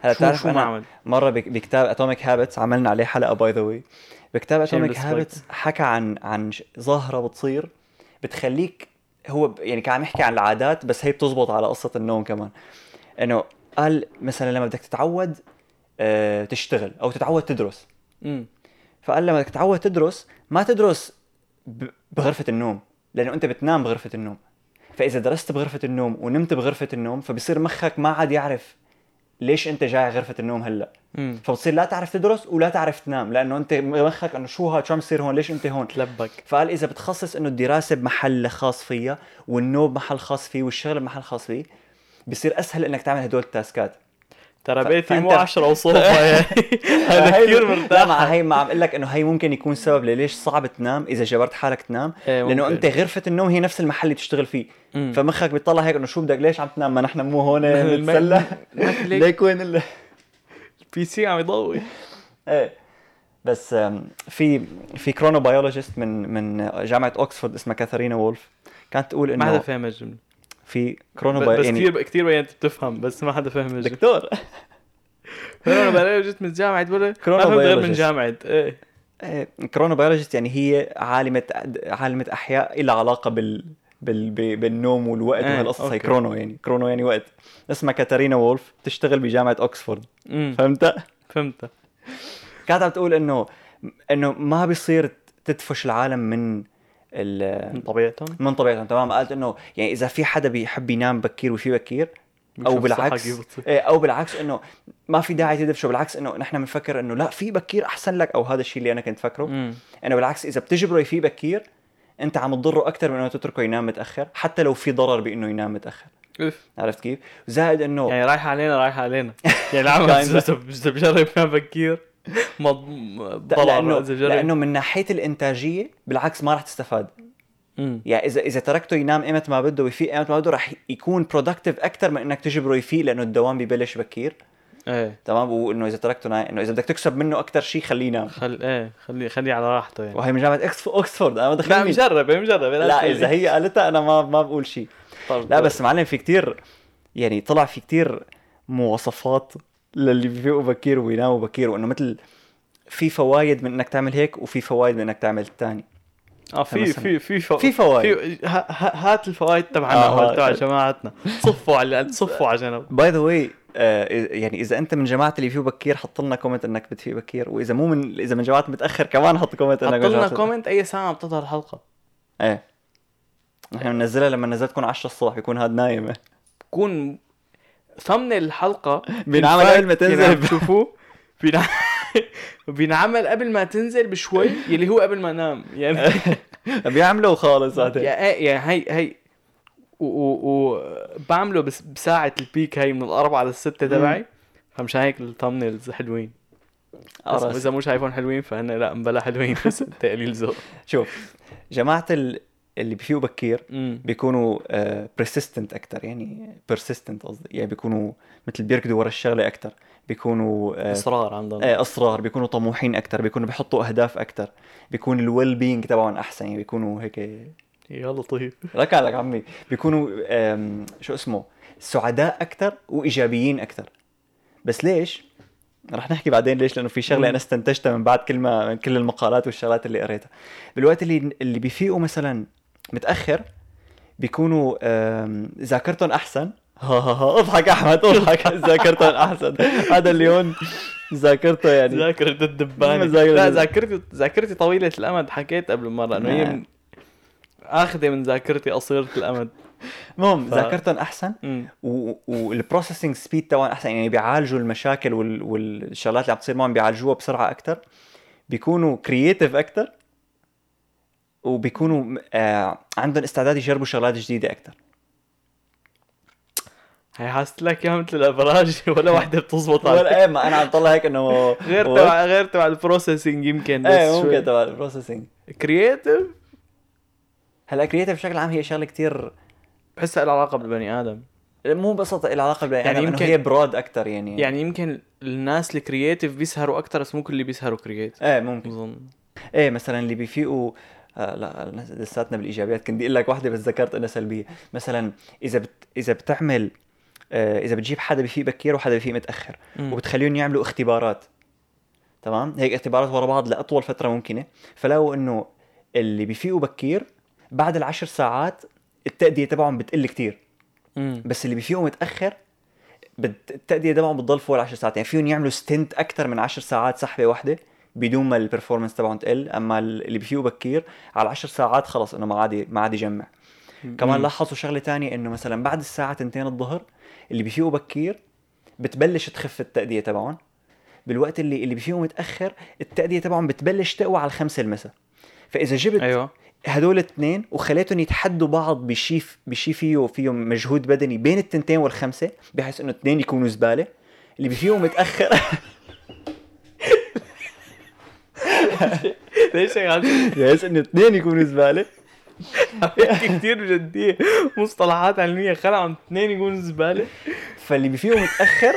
هلا بتعرف شو اعمل مرة بك- بكتاب Atomic Habits عملنا عليه حلقة by the way بكتاب Atomic Habits حكى عن عن ظاهرة بتصير. بتخليك هو يعني كان عم يحكي عن العادات بس هي بتزبط على قصة النوم كمان. إنه قال مثلا لما بدك تتعود آه، تشتغل أو تتعود تدرس. امم فقال لما بدك تتعود تدرس ما تدرس بغرفة النوم لأنه أنت بتنام بغرفة النوم. فإذا درست بغرفة النوم ونمت بغرفة النوم فبصير مخك ما عاد يعرف ليش انت جاي غرفة النوم هلا؟ فبتصير لا تعرف تدرس ولا تعرف تنام لأنه أنت مخك إنه شو هاد شو عم يصير هون ليش أنت هون؟ تلبك. فقال إذا بتخصص إنه الدراسة بمحل خاص فيها والنوم بمحل خاص فيه والشغل بمحل خاص فيه بصير أسهل إنك تعمل هدول التاسكات. ترى بيتي مو فأنت- 10 وصوفة يعني. هذا كثير لا مرتاح مع هي ما عم أقول لك إنه هي ممكن يكون سبب ليش صعب تنام إذا جبرت حالك تنام إيه، لأنه. أنت غرفة النوم هي نفس المحل اللي تشتغل فيه. مم. فمخك بيطلع هيك إنه شو بدك ليش عم تنام؟ ما نحن مو هون نتسلى. ليك- وين ال- البي سي عم يضوي. إيه. بس في في كرونوبيولوجيست من من جامعة اوكسفورد اسمها كاثارينا وولف. كانت تقول ما حدا إنه فاهم الجملة. في كرونوبي بس يعني كثير كثير بينت بتفهم بس ما حدا فاهم الجمله دكتور. بلاقي جيت من جامعة ما كورونا غير من. جامعة. إيه. إيه، كرونوبيولوجيست يعني هي عالمة عالمة أحياء لها علاقة بال بال بالنوم والوقت إيه، وهالقصص هي. chrono يعني chrono يعني وقت. اسمها كاتارينا وولف تشتغل بجامعة اوكسفورد فهمت؟ فهمت. كانت عم تقول انه إنه ما بيصير تدفش العالم من من طبيعتهم؟ من طبيعتهم تمام. قالت إنه يعني إذا في حدا بيحب ينام بكير وفيق بكير أو بالعكس. إيه، أو بالعكس إنه ما في داعي تدفشه بالعكس إنه نحن بنفكر إنه لا فيق بكير أحسن لك أو هذا الشيء اللي أنا كنت فكره. إنه بالعكس إذا بتجبره يفيق بكير أنت عم تضره أكثر من إنه تتركه ينام متأخر حتى لو في ضرر بإنه ينام متأخر. اوف عرفت كيف؟ زائد إنه يعني رايح علينا رايح علينا. يعني العمل. اذا بجرب نام بكير. لأنه لأنه من ناحية الإنتاجية بالعكس ما راح تستفاد. مم. يعني اذا إذا تركته ينام إيمت ما بده ويفيق إيمت ما بده راح يكون productive أكثر من إنك تجبره يفيق لأنه الدوام ببلش بكير. إيه. تمام؟ وإنه إذا تركته نايم إنه إذا بدك تكسب منه أكثر شيء خليه ينام. خل إيه خليه خليه على راحته يعني. وهي من جامعة اوكسفورد أنا ما لا مجرب مجرب لا إذا هي قالتها أنا ما ما بقول شيء لا بس معلم في كتير يعني طلع في كتير مواصفات للي بيفيقوا بكير وبيناموا بكير وإنه مثل في فوائد من إنك تعمل هيك وفي فوائد من إنك تعمل الثاني آه في مثلاً. في في فو... في فوائد. في ه... ه... هات الفوائد تبعنا آه، آه تبع هات. جماعتنا. صفوا على صفوا على جنب. by the way يعني إذا أنت من جماعة اللي بيفيقوا بكير حط لنا comment إنك بتفيق بكير. وإذا مو من إذا من جماعة متأخر كمان حط comment إنك حط لنا comment أي ساعة عم تظهر الحلقة. إيه. نحن بننزلها لما نزلت تكون 10 الصبح بيكون هاد نايم. بكون ثمن الحلقة بينعمل قبل ما تنزل. اللي عم تشوفوه. بينع- بينعمل قبل ما تنزل بشوي يلي هو قبل ما انام يعني بيعملوا خالص بعدين يعني يعني هي هي و, و, و بعمله بس بساعة البيك هي من الأربعة للستة تبعي. فمشان هيك الثامنيلز حلوين. إذا مو شايفهم حلوين فانا لا مبلا حلوين بس انت قليل ذوق. شوف جماعة ال- اللي بيفيقوا بكير. بيكونوا persistent أكثر يعني persistent قصدي. يعني بيكونوا مثل بيركضوا ورا الشغلة أكثر بيكونوا آه، إصرار عندهم. آه، إصرار بيكونوا طموحين أكثر بيكونوا بيحطوا أهداف أكثر بيكون ال well-being تبعهم أحسن يعني بيكونوا هيك. يا لطيف لك عليك عمي. بيكونوا شو اسمه سعداء أكثر وإيجابيين أكثر بس ليش؟ رح نحكي بعدين ليش لأنه في شغلة. أنا استنتجتها من بعد كل ما من كل المقالات والشغلات اللي قريتها. بالوقت اللي اللي بيفيقوا مثلا متأخر بيكونوا ذاكرتهم أحسن. ها ها ها اضحك أحمد اضحك. ذاكرتهم أحسن. هذا اللي هون ذاكرته يعني. ذاكرة الدبانة. لا ذاكرتي ذاكرتي طويلة الأمد حكيت قبل مرة إنه هي نعم. من... آخذة من ذاكرتي قصيرة الأمد. المهم ف- ذاكرتهم أحسن. وال processing speed تبعهم أحسن. يعني بيعالجوا المشاكل وال... والشغلات اللي عم تصير معهم بيعالجوها بسرعة أكثر بيكونوا creative أكثر وبيكونوا آه عندهم استعداد يجربوا شغلات جديدة أكثر هي حاسس لك يا مثل الأبراج ولا وحدة بتزبط عليك. ولا إيه ما أنا عم طلع هيك إنه غير تبع غير تبع ال processing يمكن بس إيه ممكن تبع ال processing creative هلأ creative بشكل عام هي شغلة كتير بحسها لها علاقة بالبني آدم. مو بس لها علاقة بالبني يعني يعني يمكن- هي broad أكثر يعني. يعني يمكن الناس ال creative بيسهروا أكتر بس مو كل اللي بيسهروا creative إيه ممكن. بظن إيه مثلا اللي بيفيقوا آه لا لساتنا بالإيجابيات. كنت بدي أقول لك واحدة بس ذكرت إنها سلبية. مثلا إذا بت... إذا بتعمل آه إذا بتجيب حدا بيفيق بكير وحدا بيفيق متأخر مم. وبتخليهم يعملوا اختبارات تمام؟ هيك اختبارات ورا بعض لأطول فترة ممكنة. فلو إنه اللي بيفيقوا بكير بعد العشر ساعات التأدية تبعهم بتقل كتير. أمم. بس اللي بيفيقوا متأخر بت- التأدية تبعهم بتضل فوق العشر ساعات. يعني فيهم يعملوا stint أكثر من عشر ساعات سحبة واحدة. بدون ما ال performance تبعهم تقل أما اللي بيفيقوا بكير على العشر ساعات خلص إنه ما عاد ما عاد يجمع. كمان. لاحظوا شغلة تانية إنه مثلا بعد الساعة 2 الظهر اللي بيفيقوا بكير بتبلش تخف التأدية تبعهم. بالوقت اللي اللي بيفيقوا متأخر التأدية تبعهم بتبلش تقوى على الخمسة المساء. فإذا جبت أيوه. هدول الاثنين وخليتهم يتحدوا بعض بشيء بشيء فيه فيهم مجهود بدني بين التنتين والخمسة بحيث إنه اثنين يكونوا زبالة. اللي بفيهم متاخر ليش بحيث إنه اثنين يكونوا زبالة؟ كثير بجدية مصطلحات علمية خلعهم اثنين يكونوا زبالة. فاللي بفيهم متأخر.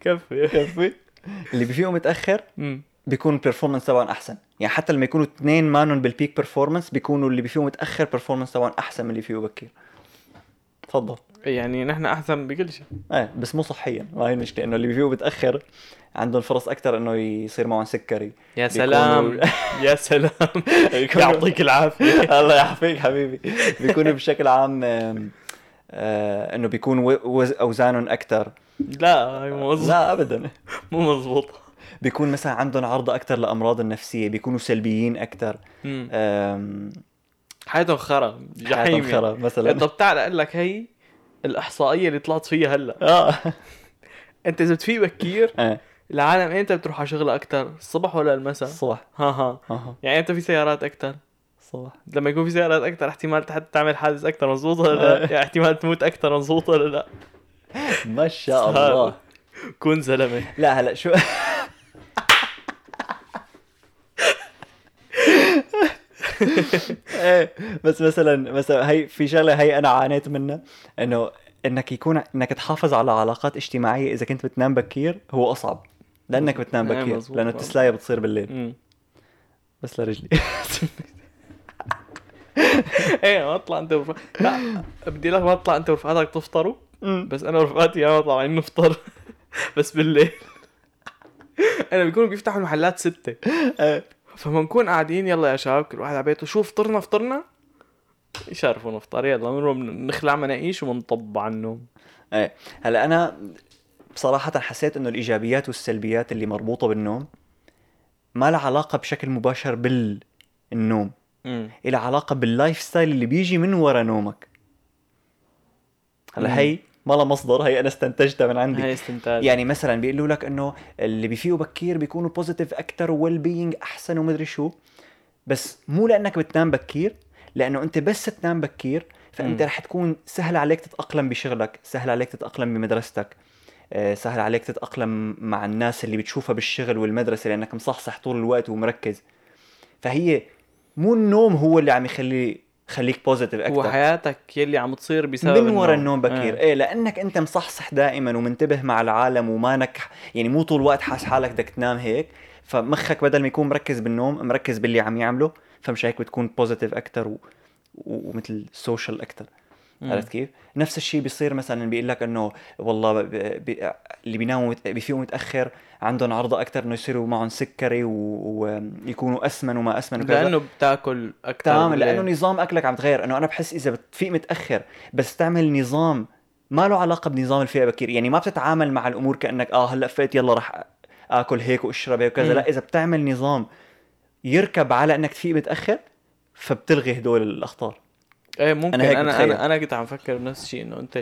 كفي. كفي. اللي بفيهم متأخر أمم. بيكون البرفورمانس تبعهم أحسن. يعني حتى لما يكونوا اثنين مانن بالبيك برفورمانس بيكونوا اللي بفيهم متأخر برفورمانس تبعهم أحسن من اللي فيه بكير. تفضل. يعني نحن أحسن بكل شيء. إيه بس مو صحيا ما هي المشكلة إنه اللي بفيه متاخر عندهم فرص أكثر إنه يصير معهم سكري. يا سلام. يا سلام. يعطيك العافية. الله يعافيك حبيبي. بيكونوا بشكل عام آه إنه بيكون وز- أوزانهم أكثر لا هاي مو مزبوط لا ابدا. مو مزبوط بيكون مثلا عندهم عرضة أكثر لأمراض النفسية بيكونوا سلبيين أكثر حياتهم خرا جحيم خرا يعني. مثلا. طب تعال أقول لك هي الإحصائية اللي طلعت فيها هلأ. آه. أنت إذا بتفيق بكير إيه العالم إمتى بتروح على شغلها أكثر الصبح ولا المساء؟ الصبح. ها ها. أها يعني أنت في سيارات أكثر الصبح. لما يكون في سيارات أكثر احتمال تعمل حادث أكثر مزبوط ولا لأ؟ يعني احتمال تموت أكثر مزبوط ولا لأ؟ ما شاء الله. كون زلمة. لا هلأ شو؟ إيه بس مثلا مثلا هي في شغلة هي أنا عانيت منها إنه إنك يكون إنك تحافظ على علاقات اجتماعية إذا كنت بتنام بكير هو أصعب. لأنك بتنام إيه، بكير. لأنه التسلايه بتصير بالليل. بس لرجلي. إيه ما أطلع أنت ورفق... لا بدي لك ما تطلع أنت ورفقاتك تفطروا. بس أنا ورفقاتي يا طالعين نفطر. بس بالليل. أنا بيكونوا بيفتحوا المحلات ستة. إيه. فما نكون قاعدين يلا يا شباب كل واحد على بيته. شو فطرنا فطرنا. يشرفوا نفطر. يلا بنروح نخلع مناقيش وبنطب على النوم. إيه هلا أنا بصراحه حسيت إنه الإيجابيات والسلبيات اللي مربوطة بالنوم ما لها علاقة بشكل مباشر بالنوم. إلها علاقة بال lifestyle اللي بيجي من ورا نومك. هلا هي ما لها مصدر هي أنا استنتجتها من عندي. هاي استنتاج يعني مثلا بيقولوا لك إنه اللي بيفيقوا بكير بيكونوا positive أكثر well-being احسن ومدري شو. بس مو لأنك بتنام بكير لأنه أنت بس تنام بكير فأنت. رح تكون سهل عليك تتأقلم بشغلك سهل عليك تتأقلم بمدرستك. آه، سهل عليك تتأقلم مع الناس اللي بتشوفها بالشغل والمدرسة لأنك مصحصح طول الوقت ومركز. فهي مو النوم هو اللي عم يخلي خليك positive أكثر حياتك يلي عم تصير بسبب من ورا النوم بكير. آه. إيه لأنك أنت مصحصح دائما ومنتبه مع العالم ومانك يعني مو طول الوقت حاس حالك بدك تنام هيك. فمخك بدل ما يكون مركز بالنوم مركز باللي عم يعمله. فمش هيك بتكون positive أكثر و... و- ومثل social أكثر. عرفت كيف؟ نفس الشيء بيصير مثلا بيقول لك إنه والله ب... ب... اللي بيناموا مت... بيفيقوا متأخر. عندهم عرضه أكثر إنه يصيروا معهم سكري ويكونوا اسمن وما اسمن وكذا. لأنه بتاكل أكثر تمام لأنه نظام أكلك عم تغير. إنه أنا بحس إذا بتفيق متأخر بس تعمل نظام ما له علاقة بنظام الفيق بكير. يعني ما بتتعامل مع الأمور كأنك آه هلأ فقت يلا رح آكل هيك واشرب هيك وكذا. لا إذا بتعمل نظام يركب على إنك تفيق متأخر فبتلغي هدول الأخطار. إيه ممكن. أنا أنا بتخيل. أنا أنا كنت عم فكر بنفس الشيء إنه أنت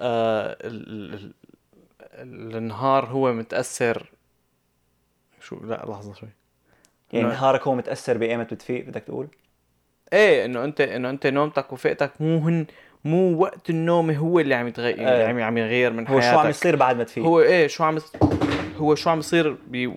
آه ال ال- النهار هو متأثر شو لا لحظة شوي يعني نعم. نهارك هو متأثر بايمت بتفيق بدك تقول إيه إنه أنت إنه أنت نومتك وفقتك مو هن مو وقت النوم هو اللي عم يتغير إيه. يعني عم يغير من هو حياتك شو عم يصير بعد ما تفيق هو إيه شو عم هو شو عم يصير ب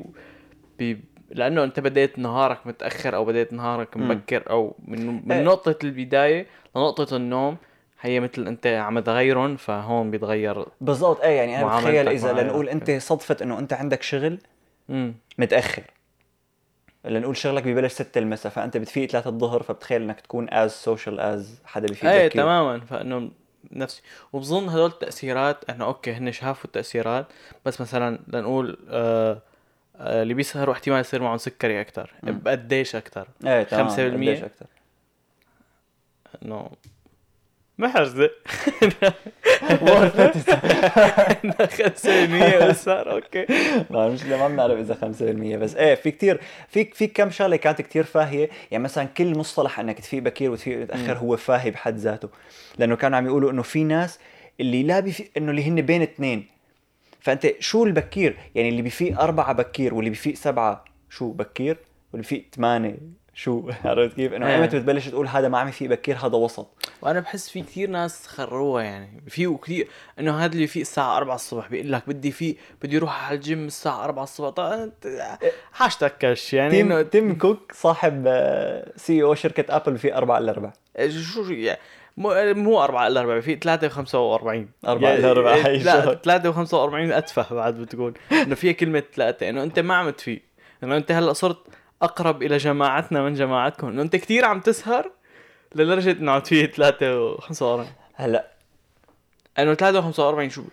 ب لأنه أنت بديت نهارك متأخر أو بديت نهارك. مبكر أو من من إيه. نقطة البداية لنقطة النوم هي مثل أنت عم تغيرهم فهون بيتغير بالضبط. إيه يعني أنا بتخيل إذا. لنقول أنت صدفة إنه أنت عندك شغل امم متأخر. لنقول شغلك ببلش 6 المساء فأنت بتفيق 3 الظهر فبتخيل إنك تكون as social as حدا بفيق إيه. تماما. فإنه نفسي وبظن هدول التأثيرات إنه okay هن شافوا التأثيرات بس مثلا لنقول آه آه اللي بيسهروا احتمال يصير معهم سكري أكثر مم. بقديش أكثر إيه تمام. 5% قديش أكثر إنه Worth it. 5% بسهر okay. ما مش ما بنعرف إذا 5% بس إيه في كتير في في كم شغلة كانت كتير فاهية. يعني مثلا كل مصطلح إنك تفيق بكير وتفيق متأخر هو فاهي بحد ذاته. لأنه كانوا عم يقولوا إنه في ناس اللي لا بيفيق إنه اللي هن بين اثنين. فأنت شو البكير؟ يعني اللي بيفيق أربعة بكير واللي بيفيق سبعة شو بكير؟ واللي بيفيق ثمانية شو؟ عرفت كيف؟ إنه إيه. ايمتى بتبلش تقول هذا ما عم يفيق بكير هذا وسط. وأنا بحس في كثير ناس خروها يعني. في كثير إنه هذا اللي فيه الساعة 4 الصبح بيقول لك بدي في بدي أروح على الجيم الساعة 4 الصبح. طيب أنت حاجتك كش يعني تيم إنه تيم كوك صاحب سي أو شركة ابل في أربعة إلا ربع شو شو يعني مو مو 4 إلا 4 في 3 و45 أربعة إلا ربع، هي لا شغل. 3 و45 أتفه بعد بتقول. إنه فيها كلمة ثلاثة إنه أنت ما عم تفيق. إنه أنت هلأ صرت أقرب إلى جماعتنا من جماعتكم. إنه أنت كثير عم تسهر لدرجة إنه عم تفيق 3 و45 هلا. إنه 3 و45 شو؟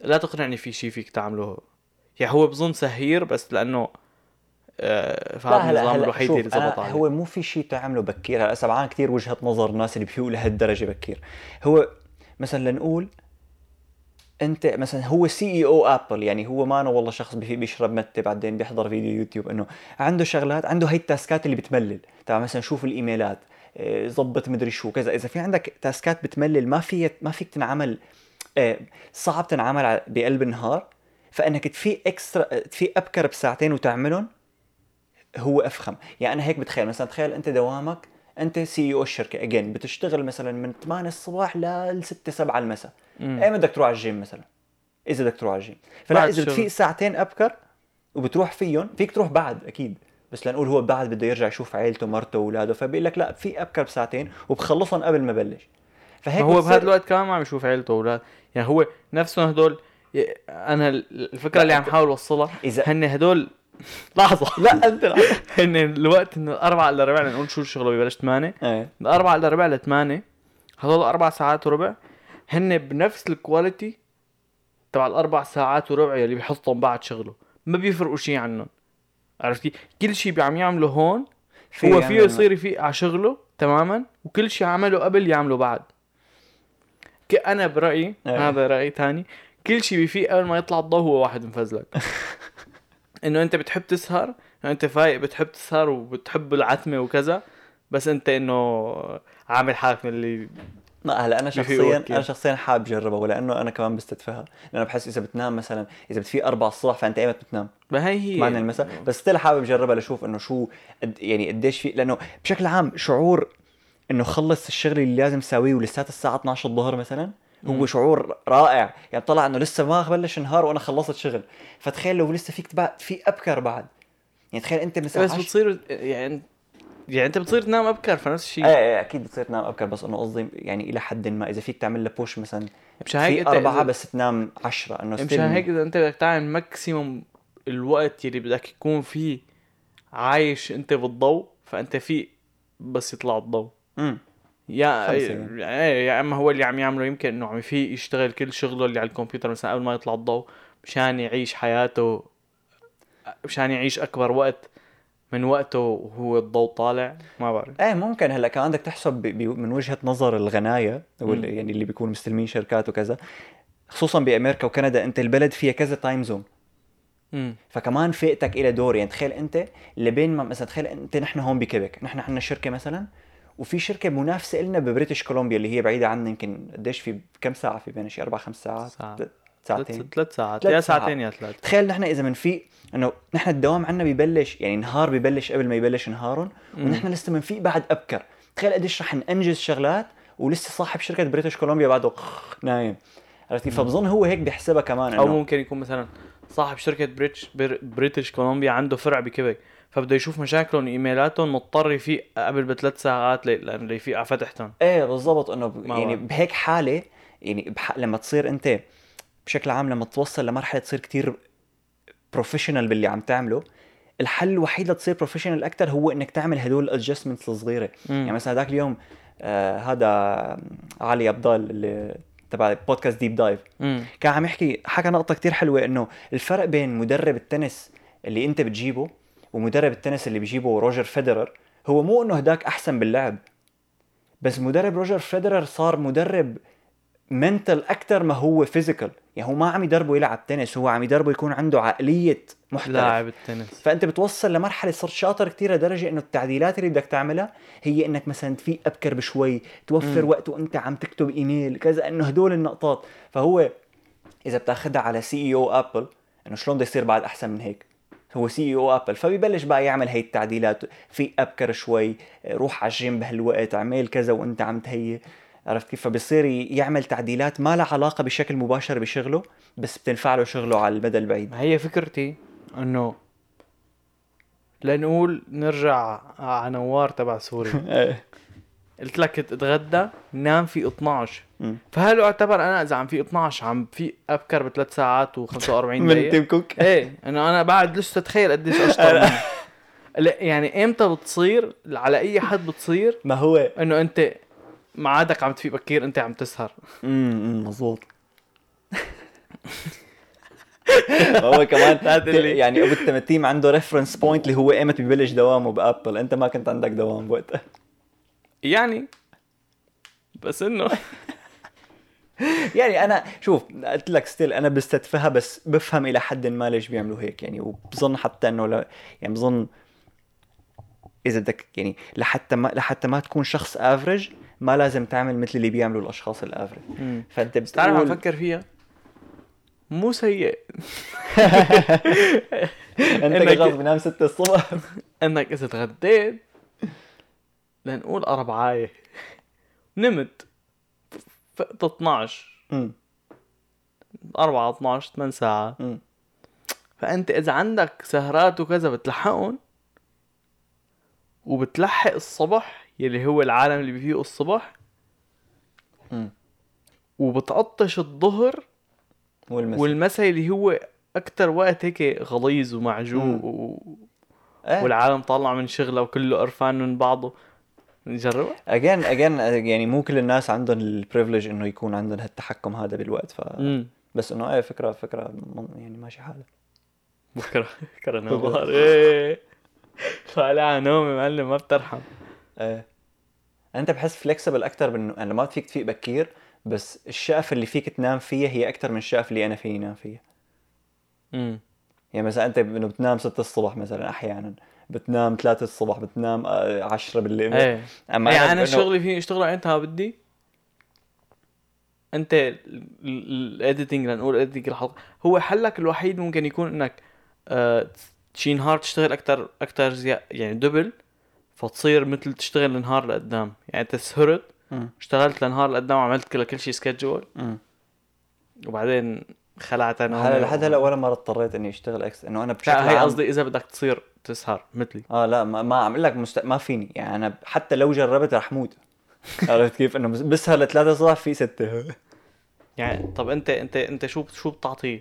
لا تقنعني في شيء فيك تعمله. يعني هو بظن سهير بس لأنه آه فهذا النظام الوحيد اللي زبط عليه. هو مو في شيء تعمله بكير. هلا سبعان كثير وجهة نظر الناس اللي بيفيقوا لهالدرجة بكير. هو مثلا لنقول أنت مثلا هو CEO Apple يعني هو ما أنا والله شخص بيشرب متى بعدين بيحضر video YouTube إنه عنده شغلات عنده هي ال tasks ات اللي بتملل. تبع مثلا شوف الإيميلات إيه، ظبط مدري شو كذا. إذا في عندك tasks ات بتملل ما في ما فيك تنعمل آه، صعب تنعمل بقلب النهار فإنك تفيق extra تفيق أبكر بساعتين وتعملهم هو أفخم. يعني أنا هيك بتخيل. مثلا تخيل أنت دوامك أنت CEO الشركة. again بتشتغل مثلا من 8 الصبح لل 6 7 المساء. ايمتى بدك تروح على الجيم مثلا إذا بدك تروح على الجيم. فلا إذا. بتفيق ساعتين أبكر وبتروح فيهم فيك تروح بعد أكيد. بس لنقول هو بعد بده يرجع يشوف عيلته مرته واولاده فبيقول لك لا في أبكر بساعتين وبخلصهم قبل ما بلش. فهيك هو بهذا الوقت كمان ما عم يشوف عيلته واولاد يعني هو نفسهم هدول أنا الفكرة اللي عم حاول أوصلها اذا هن هدول لحظة. لا انت هن الوقت إنه الاربعة إلا ربع نقول شو الشغل ببلش 8 إيه. من أربعة إلا ربع لثمانية هذول أربع ساعات وربع هن بنفس الكواليتي تبع الأربع ساعات وربع يلي بيحطهم بعد شغله ما بيفرقوا شيء عنهم عرفت كيف؟ كل شيء عم يعمله هون هو يعمل- فيه يصير يفيق على شغله تماما وكل شيء عمله قبل يعمله بعد أنا برأيي إيه. هذا رأي تاني كل شيء بيفيق قبل ما يطلع الضوء هو واحد مفزلك إنه أنت بتحب تسهر أنت فايق بتحب تسهر وبتحب العتمة وكذا بس أنت إنه عامل حالك من اللي ما هلا أنا شخصيا. أنا شخصيا حابب أجربها ولأنه أنا كمان بستدفها لأنه بحس إذا بتنام مثلا إذا بتفيق 4 الصبح فأنت إيمت بتنام. ما هي هي. معنى المساء. بس ستيل حابب أجربها لشوف إنه شو يعني قديش في لأنه بشكل عام شعور إنه خلص الشغل اللي لازم تساويه ولسات الساعة 12 الظهر مثلا هو مم. شعور رائع. يعني طلع إنه لسه ما بلش النهار وأنا خلصت شغل. فتخيل لو لسه فيك بعد في أبكر بعد. يعني تخيل أنت بس بتصير يعني يعني انت بتصير تنام ابكر فنفس الشيء. إيه إيه أكيد بتصير تنام أبكر بس انه قصدي يعني إلى حد ما إذا فيك تعمل له بوش مثلا مشان هيك أربعة بس تنام عشرة إنه مشان هيك إذا أنت بدك تعمل ماكسيموم الوقت يلي بدك يكون فيه عايش أنت بالضوء فأنت في بس يطلع الضوء. امم يا خمسة يعني. إيه يا إما هو اللي عم يعمله يمكن إنه عم في يشتغل كل شغله اللي على الكمبيوتر مثلا قبل ما يطلع الضوء مشان يعيش حياته مشان يعيش أكبر وقت. من وقته وهو الضوء طالع؟ ما بعرف. إيه ممكن. هلا كمان بدك تحسب ب- ب- من وجهة نظر الغناية مم. يعني اللي بيكونوا مستلمين شركات وكذا خصوصا بأمريكا وكندا أنت البلد فيها كذا time zone امم فكمان فيقتك إلها دور. يعني تخيل أنت لبين ما مثلا تخيل أنت نحن هون بكيبك نحن عندنا شركة مثلا وفي شركة منافسة لنا ببريتش كولومبيا اللي هي بعيدة عنا يمكن قديش في كم ساعة؟ في بين شي أربع خمس ساعات. ساعة. ساعتين. ثلاث ساعات. يا. ساعتين يا ثلاث تخيل نحن إذا بنفيق إنه نحن الدوام عنا ببلش يعني نهار ببلش قبل ما يبلش نهارهم. ونحن لسه بنفيق بعد أبكر. تخيل قديش رح ننجز شغلات ولسه صاحب شركة بريتش كولومبيا بعده نايم. عرفتي فبظن هو هيك بيحسبها كمان أو ممكن يكون مثلا صاحب شركة بريتش بر... بريتش كولومبيا عنده فرع بكيبك فبده يشوف مشاكلهم و emails اتهم مضطر يفيق قبل بثلاث ساعات لأنه يفيق على فتحتهم. إيه بالضبط. إنه ب- يعني. بهيك حالة يعني بح... لما تصير أنت بشكل عام لما توصل لمرحلة تصير كتير professional باللي عم تعمله الحل الوحيد لتصير professional أكثر هو إنك تعمل هدول ال adjustments الصغيرة. يعني مثلا ذاك اليوم آه هذا علي أبضال اللي تبع podcast Deep Dive كان عم يحكي حكى نقطة كتير حلوة إنه الفرق بين مدرب التنس اللي أنت بتجيبه ومدرب التنس اللي بيجيبه روجر فيدرر هو مو إنه هداك أحسن باللعب. بس مدرب روجر فيدرر صار مدرب mental أكثر ما هو physical يعني هو ما عم يدربه يلعب تنس هو عم يدربه يكون عنده عقلية محترف لاعب التنس. فأنت بتوصل لمرحلة صرت شاطر كثير لدرجة إنه التعديلات اللي بدك تعملها هي إنك مثلا تفيق أبكر بشوي توفر مم. وقت وأنت عم تكتب إيميل كذا إنه هدول النقطات. فهو إذا بتأخذها على CEO Apple إنه شلون بده يصير بعد أحسن من هيك؟ هو CEO Apple فبيبلش بقى يعمل هي التعديلات فيق أبكر شوي روح على الجيم بهالوقت اعمل كذا وأنت عم تهيئ. عرفت كيف؟ فبصير يعمل تعديلات ما لها علاقة بشكل مباشر بشغله بس بتنفع له شغله على المدى البعيد. هي فكرتي إنه لنقول نرجع على نوار تبع سوريا إيه. قلت لك اتغدى نام في 12 مم. فهل اعتبر أنا إذا عم فيق 12 عم فيق أبكر بثلاث ساعات و45 من دقيقة؟ تيم كوك؟ إيه إنه أنا بعد لسه تخيل قديش أشطر. لا يعني إمتى بتصير؟ على أي حد بتصير؟ ما هو. إنه أنت معادك عم تفيق بكير انت عم تسهر. امم مظبوط. هو كمان. يعني أبو التم تيم عنده ريفرنس بوينت اللي هو إيمت ببلش دوامه ب Apple أنت ما كنت عندك دوام بوقتها يعني. بس إنه. يعني أنا شوف قلت لك still أنا بستتفهها بس بفهم إلى حد ما ليش بيعملوا هيك. يعني وبظن حتى إنه لا يعني بظن إذا بدك يعني لحتى ما لحتى ما تكون شخص average ما لازم تعمل مثل اللي بيعملوا الأشخاص ال average فأنت بس تعرف عم بتقول فكر فيها؟ مو سيء. أنت كشخص بنام 6 الصبح؟ إنك إذا تغديت لنقول أربعاية. نمت. فقت 12 أمم، 4 12 8 ساعات أمم. فأنت إذا عندك سهرات وكذا بتلحقهم وبتلحق الصبح يلي هو العالم اللي بيفيقوا الصبح أمم. وبتعطش الظهر والمساء. والمساء اللي هو أكتر وقت هيك غليظ ومعجوق. و... إيه. والعالم طالع من شغلة وكله قرفان من بعضه. نجربها؟ اجين اجين يعني مو كل الناس عندهم البريفليج إنه يكون عندهم هالتحكم هذا بالوقت ف امم بس إنه إيه فكرة فكرة يعني ماشي حالها بكرة بكرة نهار إيه. طالع على نومي معلم ما بترحم. إيه أنت بحس فليكسبل أكثر بانه أنا ما فيك تفيق بكير بس الشقف اللي فيك تنام فيها هي أكثر من الشقف اللي أنا فيني نام فيها امم يعني مثلا أنت إنه بتنام 6 الصبح مثلا أحيانا بتنام 3 الصبح بتنام 10 بالليل. إيه. أما يعني أنا بإنه- شغلي فيني اشتغل ايمتى بدي أنت ال editing لنقول editing الحلقة هو حلك الوحيد ممكن يكون إنك آه، شي نهار تشتغل أكثر أكثر يعني double فتصير مثل تشتغل النهار لقدام. يعني انت سهرت. اشتغلت لنهار لقدام وعملت كل كل شيء schedule. وبعدين خلعت أنا هلا لحد هلا ولا مرة اضطريت إني أشتغل ex إنه أنا بشكل لا هي قصدي إذا بدك تصير تسهر مثلي. آه لا ما, ما عم لك مست... ما فيني. يعني أنا حتى لو جربت رح موت. عرفت كيف؟ إنه بس- بسهر لثلاثة الصبح في ستة. يعني طب انت انت أنت شو شو بتعطي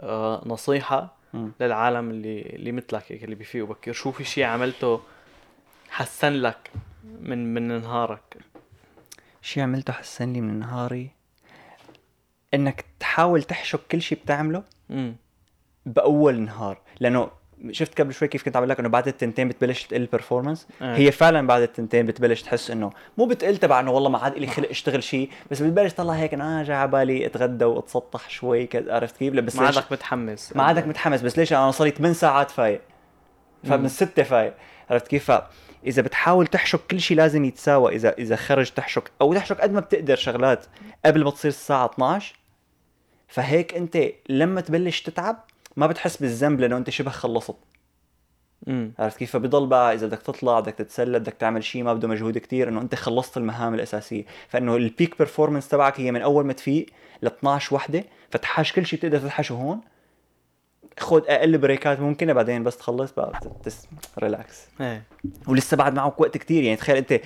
آه نصيحة مم. للعالم اللي اللي مثلك اللي بيفيقوا بكير شو في شيء عملته حسن لك من من نهارك. شيء عملته حسن لي من نهاري؟ إنك تحاول تحشك كل شيء بتعمله امم بأول نهار. لأنه شفت قبل شوي كيف كنت عم لك إنه بعد التنتين بتبلش تقل ال performance إيه. هي فعلا بعد التنتين بتبلش تحس إنه مو بتقل تبع إنه والله ما عاد لي خلق أشتغل شيء بس بتبلش تطلع هيك إنه آه جاي على بالي أتغدى واتسطح شوي كذا عرفت كيف؟ بس ما عادك متحمس. ما عادك متحمس بس ليش؟ أنا صار لي 8 ساعات فايق. فمن مم. ستة فايق. عرفت كيف؟ إذا بتحاول تحشك كل شيء لازم يتساوى. إذا إذا خرج تحشك أو تحشك قد ما بتقدر شغلات قبل ما تصير الساعة 12 فهيك أنت لما تبلش تتعب ما بتحس بالذنب لأنه أنت شبه خلصت. عرفت كيف؟ فبضل بقى إذا بدك تطلع بدك تتسلى بدك تعمل شيء ما بده مجهود كتير إنه أنت خلصت المهام الأساسية. فإنه ال peak performance تبعك هي من أول ما تفيق ل 12 وحدة فتحشك كل شيء بتقدر تحشكه هون. خذ أقل breaks ات ممكنة بعدين بس تخلص بقى just relax إيه. ولسه بعد معك وقت كتير يعني تخيل أنت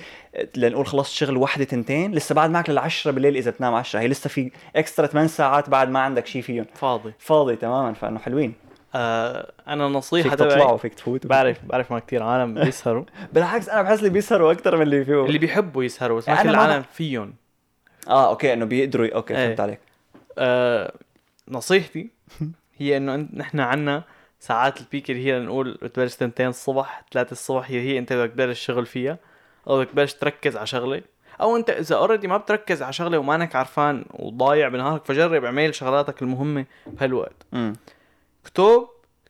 لنقول خلصت شغل وحدة تنتين لسه بعد معك للعشرة بالليل إذا بتنام 10 هي لسه في extra 8 ساعات بعد ما عندك شيء فيهم. فاضي. فاضي تماما فإنه حلوين. آه أنا نصيحة فيك تطلع تبعي وفيك تفوت بعرف بعرف ما كثير عالم بيسهروا. بالعكس أنا بحس اللي بيسهروا أكثر من اللي فيه اللي بيحبوا يسهروا بس ما يعني كل العالم فيهم. آه أوكي إنه بيقدروا أوكي إيه. فهمت عليك. آه نصيحتي هي إنه نحن عنا ساعات ال peak اللي هي نقول بتبلش تنتين الصبح ثلاثة الصبح هي هي أنت بدك تبلش شغل فيها أو بدك تبلش تركز على شغلة. أو أنت إذا already ما بتركز على شغلة ومانك عرفان وضايع بنهارك فجرب اعمل شغلاتك المهمة بهالوقت. اكتب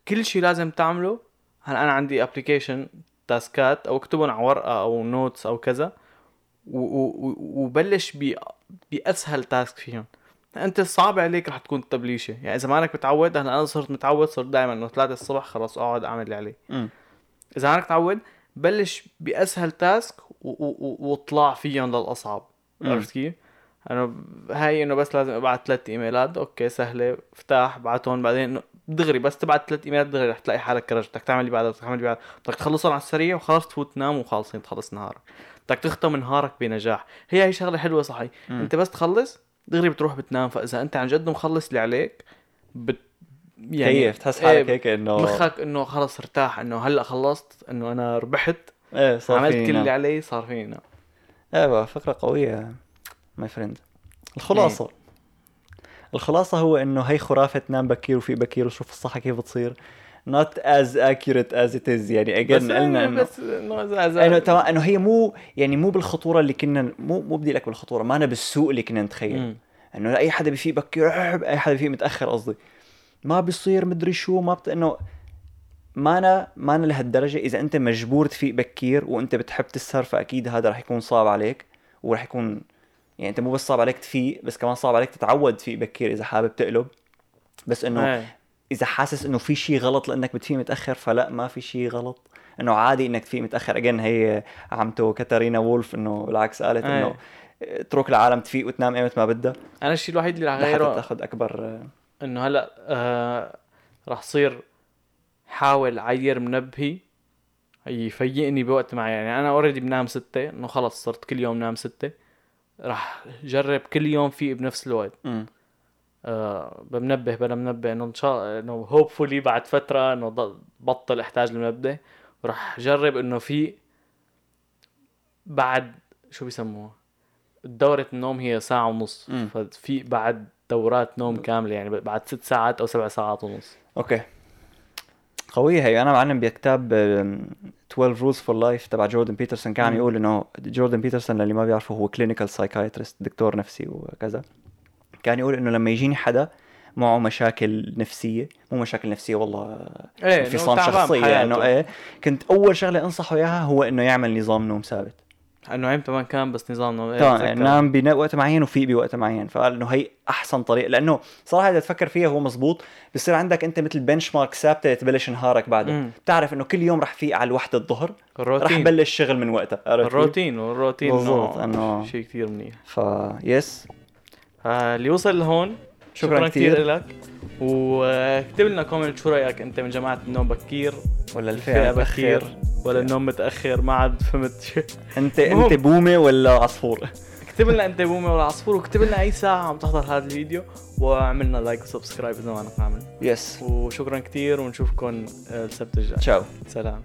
كل شيء لازم تعمله. هلا أنا عندي application تاسكات أو اكتبهم على ورقة أو notes أو كذا وبلش بأسهل task فيهم. أنت الصعب عليك رح تكون التبليشه يعني إذا مانك متعود هلا أنا صرت متعود صرت دائما إنه ثلاثة الصبح خلص أقعد أعمل اللي علي. امم إذا مانك متعود بلش بأسهل task و- و- و- واطلع فيهم للأصعب. عرفت كيف؟ أنا ب- هاي إنه بس لازم ابعت ثلاث إيميلات. أوكي سهلة افتح بعتهم بعدين إنه دغري بس تبعت ثلاث إيميلات دغري رح تلاقي حالك كرجت. بدك تعمل اللي بعدها بدك تعمل اللي بعدها بدك تخلصهم على السريع وخلص تفوت تنام وخالصين تخلص نهارك. بدك تختم نهارك بنجاح. هي هي شغلة حلوة صحيح. مم. أنت بس تخلص دغري بتروح بتنام فإذا أنت عن جد مخلص اللي عليك بت يعني كيف؟ تحس إيه، حالك هيك إنه مخك إنه خلص ارتاح إنه هلأ خلصت إنه أنا ربحت إيه صار عملت كل اللي نام. علي صار فيني نام إيوه فكرة قوية my friend الخلاصة. الخلاصة هو إنه هي خرافة تنام بكير وفي بكير وشوف الصحة كيف بتصير. Not as accurate as it is. يعني again قلنا إنه بس إنه تمام إنه هي مو يعني مو بالخطورة اللي كنا مو مو بدي لك بالخطورة ما أنا بالسوء اللي كنا نتخيل. إنه اي حدا بيفيق بكير أي حدا بيفيق متأخر قصدي. ما بيصير مدري شو ما بت... إنه ما أنا ما أنا لهالدرجة. إذا أنت مجبور تفيق بكير وأنت بتحب تسهر فأكيد هذا رح يكون صعب عليك ورح يكون يعني أنت مو بس صعب عليك تفيق بس كمان صعب عليك تتعود تفيق بكير إذا حابب تقلب. بس إنه إيه. إذا حاسس إنه في شيء غلط لأنك بتفيق متأخر فلا ما في شيء غلط. إنه عادي إنك تفيق متأخر. اجين هي عمته كاتارينا وولف إنه بالعكس قالت إيه. انه اترك العالم تفيق وتنام إيمت ما بدها. أنا الشيء الوحيد اللي رح غيره تاخذ أكبر إنه هلأ آه رح صير حاول عير منبهي يفيقني بوقت معين. يعني أنا already بنام ستة إنه خلص صرت كل يوم نام ستة. رح جرب كل يوم فيق بنفس الوقت. مم. آه بمنبه بلا منبه إنه إن شاء إنه hopefully بعد فترة إنه بطل إحتاج المنبه ورح جرب إنه في بعد شو بيسموها دورة النوم هي ساعة ونص. مم. ففي بعد دورات نوم كاملة يعني بعد ست ساعات أو سبع ساعات ونص. أوكي. قوية هي. أنا معلم بكتاب آم، 12 rules for life تبع جوردن بيترسون كان مم. يقول إنه جوردن بيترسون للي ما بيعرفه هو clinical psychiatrist دكتور نفسي وكذا. كان يقول إنه لما يجيني حدا معه مشاكل نفسية مو مشاكل نفسية والله إيه انفصام شخصية إنه إيه كنت أول شغلة أنصحه إياها هو إنه يعمل نظام نوم ثابت انه عيب تمام كان بس إيه، تمام بتذكر. يعني نام بوقت معين وفيق بوقت معين فقال إنه هي أحسن طريقة لأنه صراحة إذا تفكر فيها هو مزبوط بصير عندك أنت مثل benchmark ثابتة تبلش نهارك بعده مم. بتعرف إنه كل يوم رح فيق على الوحده الظهر رح بلش شغل من وقتها؟ الروتين والروتين بالضبط، إنه شيء كثير منيح ف yes فاللي وصل لهون شكراً شكرا كثير. لك. واكتب لنا comment شو رأيك أنت من جماعة النوم بكير؟ ولا الفيقة بكير؟ بخير ولا النوم متأخر؟ ما عاد فهمت شو. انت. أنت بومة ولا عصفور؟ اكتب لنا أنت بومة ولا عصفور واكتب لنا أي ساعة عم تحضر هذا الفيديو وعملنا like و subscribe اذا ما عم نعمل yes وشكرا كثير ونشوفكم السبت الجاي. تشاو سلام.